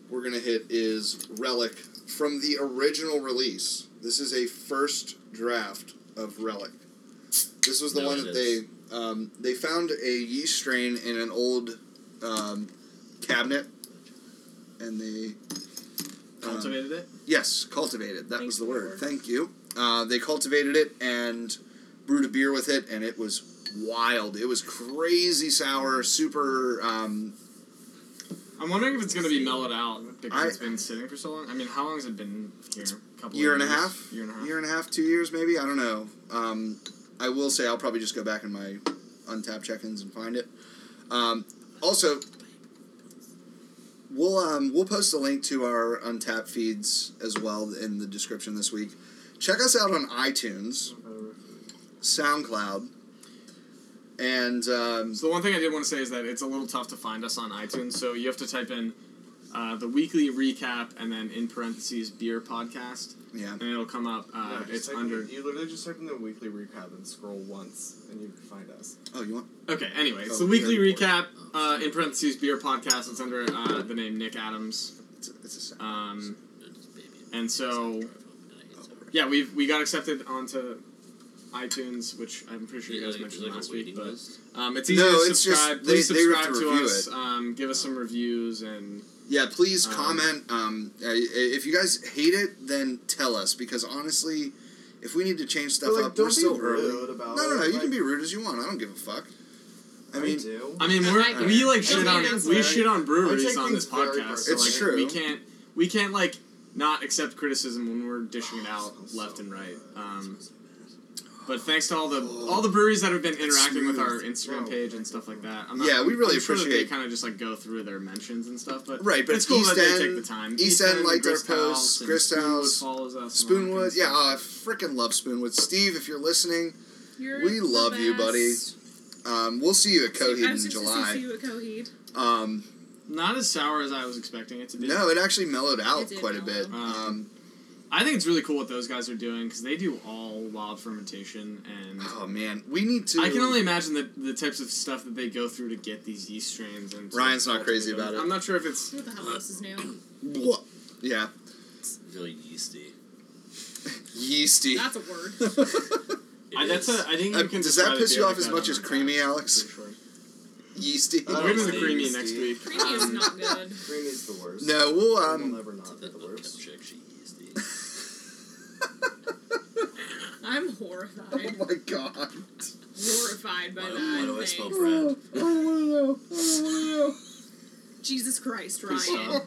we're gonna hit is Relic from the original release. This is a first draft of Relic. This was the No, one it that is. they um, they found a yeast strain in an old um, cabinet, and they um, Cultivated it. Yes, cultivated. That Thanks was the word. word. Thank you. Uh, they cultivated it and brewed a beer with it, and it was wild. It was crazy sour, super. Um, I'm wondering if it's going to be mellowed out because I- it's been sitting for so long. I mean, how long has it been here? A couple year and a half, Year and a half. year and a half, two years maybe. I don't know. Um, I will say I'll probably just go back in my Untappd check-ins and find it. Um, also, we'll um, we'll post a link to our Untappd feeds as well in the description this week. Check us out on iTunes, SoundCloud, and um, So the one thing I did want to say is that it's a little tough to find us on iTunes. So you have to type in uh, the weekly recap and then in parentheses beer podcast, yeah. and it'll come up. Uh, Yeah, it's type in- under. You literally just type in the weekly recap and scroll once, and you can find us. Oh, you want? Okay. Anyway, it's Oh, the weekly very recap uh, in parentheses beer podcast. It's under uh, the name Nick Adams. It's a, it's a sound. Um, It's baby. and so yeah, we we got accepted onto iTunes, which I'm pretty sure you Yeah, guys like, mentioned like last week. waiting But um, it's easy No, to it's just subscribe. they- Please they subscribe to to, us. Um, give us some reviews and Yeah, please Um, comment. Um, uh, if you guys hate it, then tell us because honestly, if we need to change stuff like, up, don't we're be still rude early. about no, no, no. it, You like- can be rude as you want. I don't give a fuck. I mean, do. I mean, we're, we like shit on we very- shit on breweries on this things very podcast. So It's like, true. We can't we can't like not accept criticism when we're dishing it out left and right. Um, but thanks to all the all the breweries that have been interacting with our. Instagram Bro. page and stuff like that. I'm Yeah, we really I'm sure that appreciate- They kind of just like go through their mentions and stuff. But Right, but it's cool East that they End- take the time. East End liked our Grist House, posts, and Grist Spoonwood House, follows us. and all that kind Spoonwood. Yeah, oh, I freaking love Spoonwood. Steve, if you're listening, You're We the love you, buddy. um, we'll see you at I Coheed in was just gonna say, July. see you at Coheed. Um, not as sour as I was expecting it to be. no, it actually mellowed out It did quite a bit. Um, I think it's really cool what those guys are doing because they do all wild fermentation and. oh man, we need to. I can only imagine the, the types of stuff that they go through to get these yeast strains and. Ryan's not crazy about it. I'm not sure if it's. What the hell else is new? What? Yeah, It's really yeasty. yeasty. That's a word. I, that's a, I think Uh, you can. does that piss you off as much as creamy, Alex? pretty sure. Yeasty. We're Oh, getting to it's creamy yeasty. next week. Creamy is Um, not good. Creamy's the worst. No, we'll Will um. never not be the worst. check she yeasty. I'm horrified. Oh my god. horrified by Why, that. why do I thing. smell bread? I don't want to know. I don't want Jesus Christ, Ryan.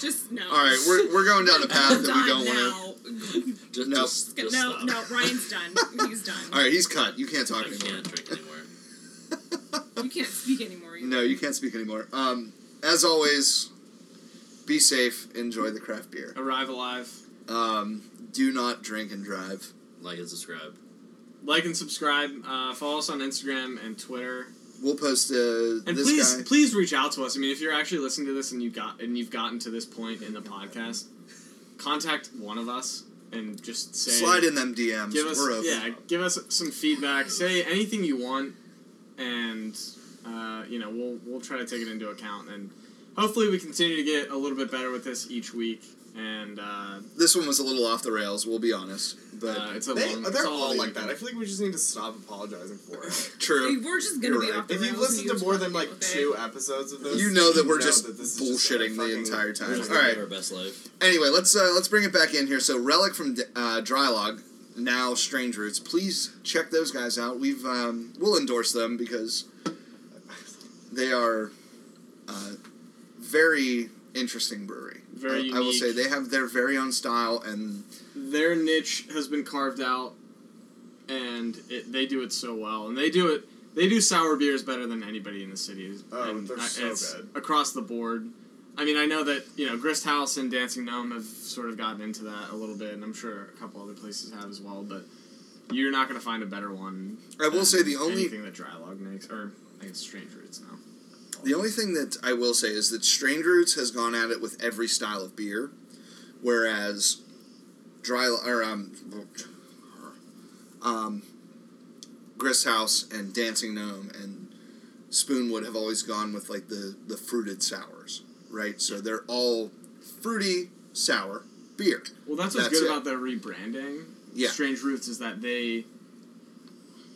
Just no. All right, we're, we're going down a path that we don't want now. Just, No. just, just no, stop. no, Ryan's done. He's done. All right, he's cut. You can't talk I anymore. can't drink anymore. You can't speak anymore. Either. No, you can't speak anymore. Um, as always, be safe. Enjoy the craft beer. Arrive alive. Um, do not drink and drive. Like and subscribe. Like and subscribe. Uh, follow us on Instagram and Twitter. We'll post uh, And this please, guy. please reach out to us. I mean, if you're actually listening to this and you got and you've gotten to this point in the podcast, contact one of us. and just say Slide in them DMs. give us We're open. yeah give us some feedback. Say anything you want, and uh, you know we'll we'll try to take it into account and hopefully we continue to get a little bit better with this each week. And uh, This one was a little off the rails. We'll be honest, but uh, it's a They, long. they're all all like that. I feel like we just need to stop apologizing for it. true. We're just gonna You're be right. off the if you've and listened to more than like with two episodes of this, You know that we're know just that this is just bullshitting the entire time. We're All just All gonna right. live our best life. Anyway, let's uh, let's bring it back in here. So Relic from uh, Draai Laag, now Strange Roots. Please check those guys out. We've um, we'll endorse them because they are uh, very interesting brewery. Very I, I will say they have their very own style and their niche has been carved out, and it, they do it so well. And they do it. They do sour beers better than anybody in the city. Oh, and they're I- so it's good. across the board. I mean, I know that you know Grist House and Dancing Gnome have sort of gotten into that a little bit, and I'm sure a couple other places have as well. But you're not going to find a better one. I will say the only thing that Draai Laag makes, or I guess Strange Roots now. The only thing that I will say is that Strange Roots has gone at it with every style of beer, whereas dry or um, um, Grist House and Dancing Gnome and Spoonwood have always gone with like the the fruited sours, right? So they're all fruity sour beer. Well, that's what's That's good it. about their rebranding. Yeah. Strange Roots is that they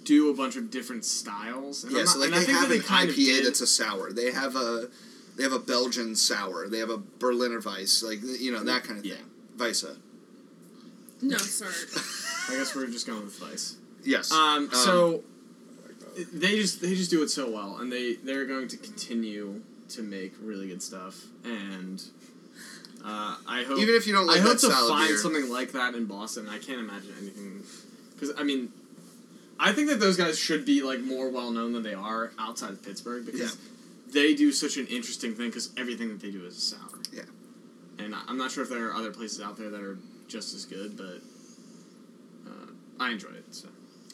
do a bunch of different styles. And Yeah, I'm so like and I they think have that an they kind of IPA that's a sour. They have a they have a Belgian sour. They have a Berliner Weiss, like you know that kind of Yeah. thing. Weisse. No, sorry. I guess we're just going with Vice. Yes. Um, so I like that. they just they just do it so well, and they they're going to continue to make really good stuff. And uh, I hope Even if you don't like I hope to find beer. something like that in Boston. I can't imagine anything because I mean. I think that those guys should be like more well known than they are outside of Pittsburgh because they do such an interesting thing because everything that they do is sour. Yeah. And I'm not sure if there are other places out there that are just as good, but uh, I enjoy it. So,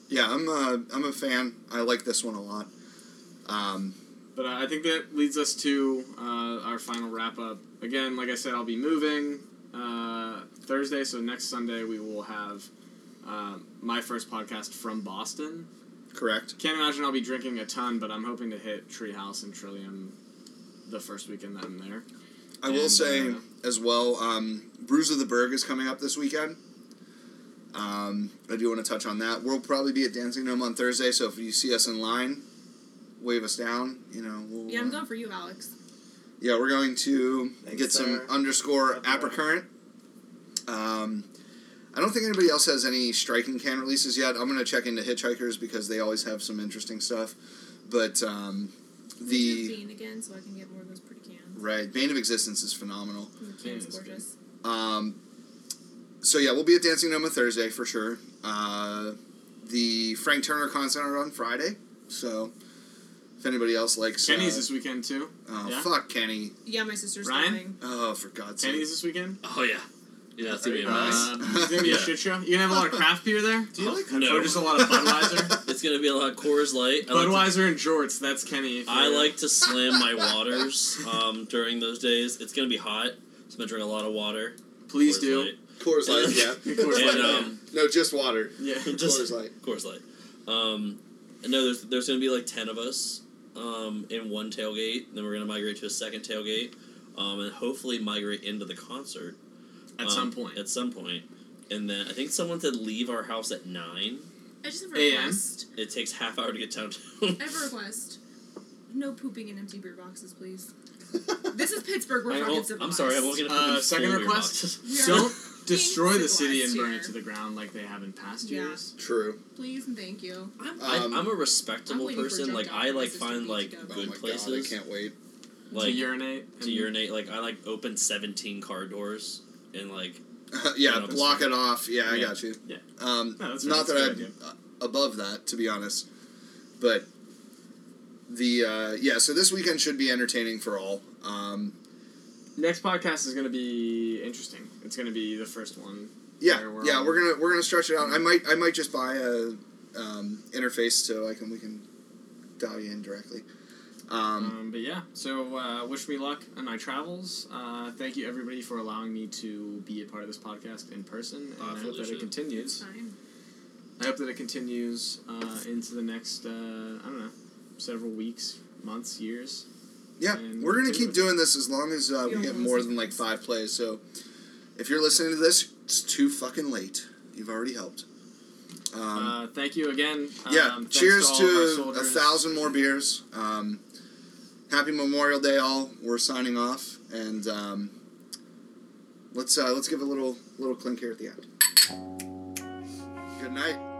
Yeah, I'm a, I'm a fan. I like this one a lot. Um, but I think that leads us to uh, our final wrap up. Again, like I said, I'll be moving uh, Thursday, so next Sunday we will have uh, my first podcast from Boston. correct. Can't imagine I'll be drinking a ton, but I'm hoping to hit Treehouse and Trillium the first weekend that I'm there. I will say uh, as well, um, Bruise of the Berg is coming up this weekend. Um, I do want to touch on that. We'll probably be at Dancing Gnome on Thursday, so if you see us in line, wave us down. You know, we'll, Yeah, I'm uh, going for you, Alex. Yeah, we're going to Thanks, get some Sarah. underscore That's apricurrent. Um, I don't think anybody else has any striking can releases yet. I'm going to check into Hitchhikers because they always have some interesting stuff. But um, The the Fiend again, so I can get more of those pretty cans. right Bane of Existence is phenomenal. And the Yeah, can's it's good. gorgeous. Um, so yeah, we'll be at Dancing Gnome on Thursday for sure. Uh, the Frank Turner concert on Friday. So if anybody else likes, Kenny's uh, this weekend too. oh yeah? fuck Kenny. Yeah, my sister's Ryan? going. Oh for God's sake. Kenny's this weekend. Oh yeah, yeah, that's gonna be a Uh, mess. it's gonna be a shit show. You gonna have a lot of craft beer there, Do you like Oh, no. or just a lot of Budweiser? It's gonna be a lot of Coors Light. I like, to, Budweiser and jorts. That's Kenny. if I you're- like to slam my waters um, during those days. It's gonna be hot, so I'm gonna drink a lot of water. Please Coors do. Light. Coors Light, yeah. Coors And, Light. um, no, just water. yeah. just Coors Light. Coors Light. Um, and no, there's there's gonna be like ten of us um, in one tailgate. Then we're gonna migrate to a second tailgate, um, and hopefully migrate into the concert At um, some point. At some point, and then I think someone said leave our house at nine. I just have a request. It takes half hour to get downtown. I have a request. No pooping in empty beer boxes, please. this is Pittsburgh. We're I- fucking I'm civilized. sorry, I'm looking at Uh, second full beer request? boxes. Don't destroy the city and burn here. it to the ground like they have in past Yeah. years. True. Please and thank you. I'm, Um, I, I'm a I'm respectable waiting for person. Like I like find to like go. oh good my places. god, I can't wait. Like to urinate. to and- urinate. Like I like open 17 car doors and like yeah, know, block it off. Yeah, I Yeah. got you. Yeah. Um, No, not that I'm uh, above that, to be honest, but the uh, yeah. So this weekend should be entertaining for all. Um, Next podcast is going to be interesting. It's going to be the first one. yeah, we're yeah. all- We're gonna we're gonna stretch it out. I might I might just buy a um, interface so I can we can dial you in directly. Um, Um, but yeah, so uh, wish me luck in my travels. Uh, thank you everybody for allowing me to be a part of this podcast in person, and Uh, I hope that it continues. I hope that it continues uh, into the next uh, I don't know several weeks, months, years. yeah, and we're gonna keep doing this as long as uh, we get more than like five plays. So if you're listening to this, it's too fucking late. You've already helped. Um, uh, thank you again. yeah, Um, thanks cheers to, to, all of our a thousand more beers. Um, happy Memorial Day, all. We're signing off, and um, let's uh, let's give a little little clink here at the end. Good night.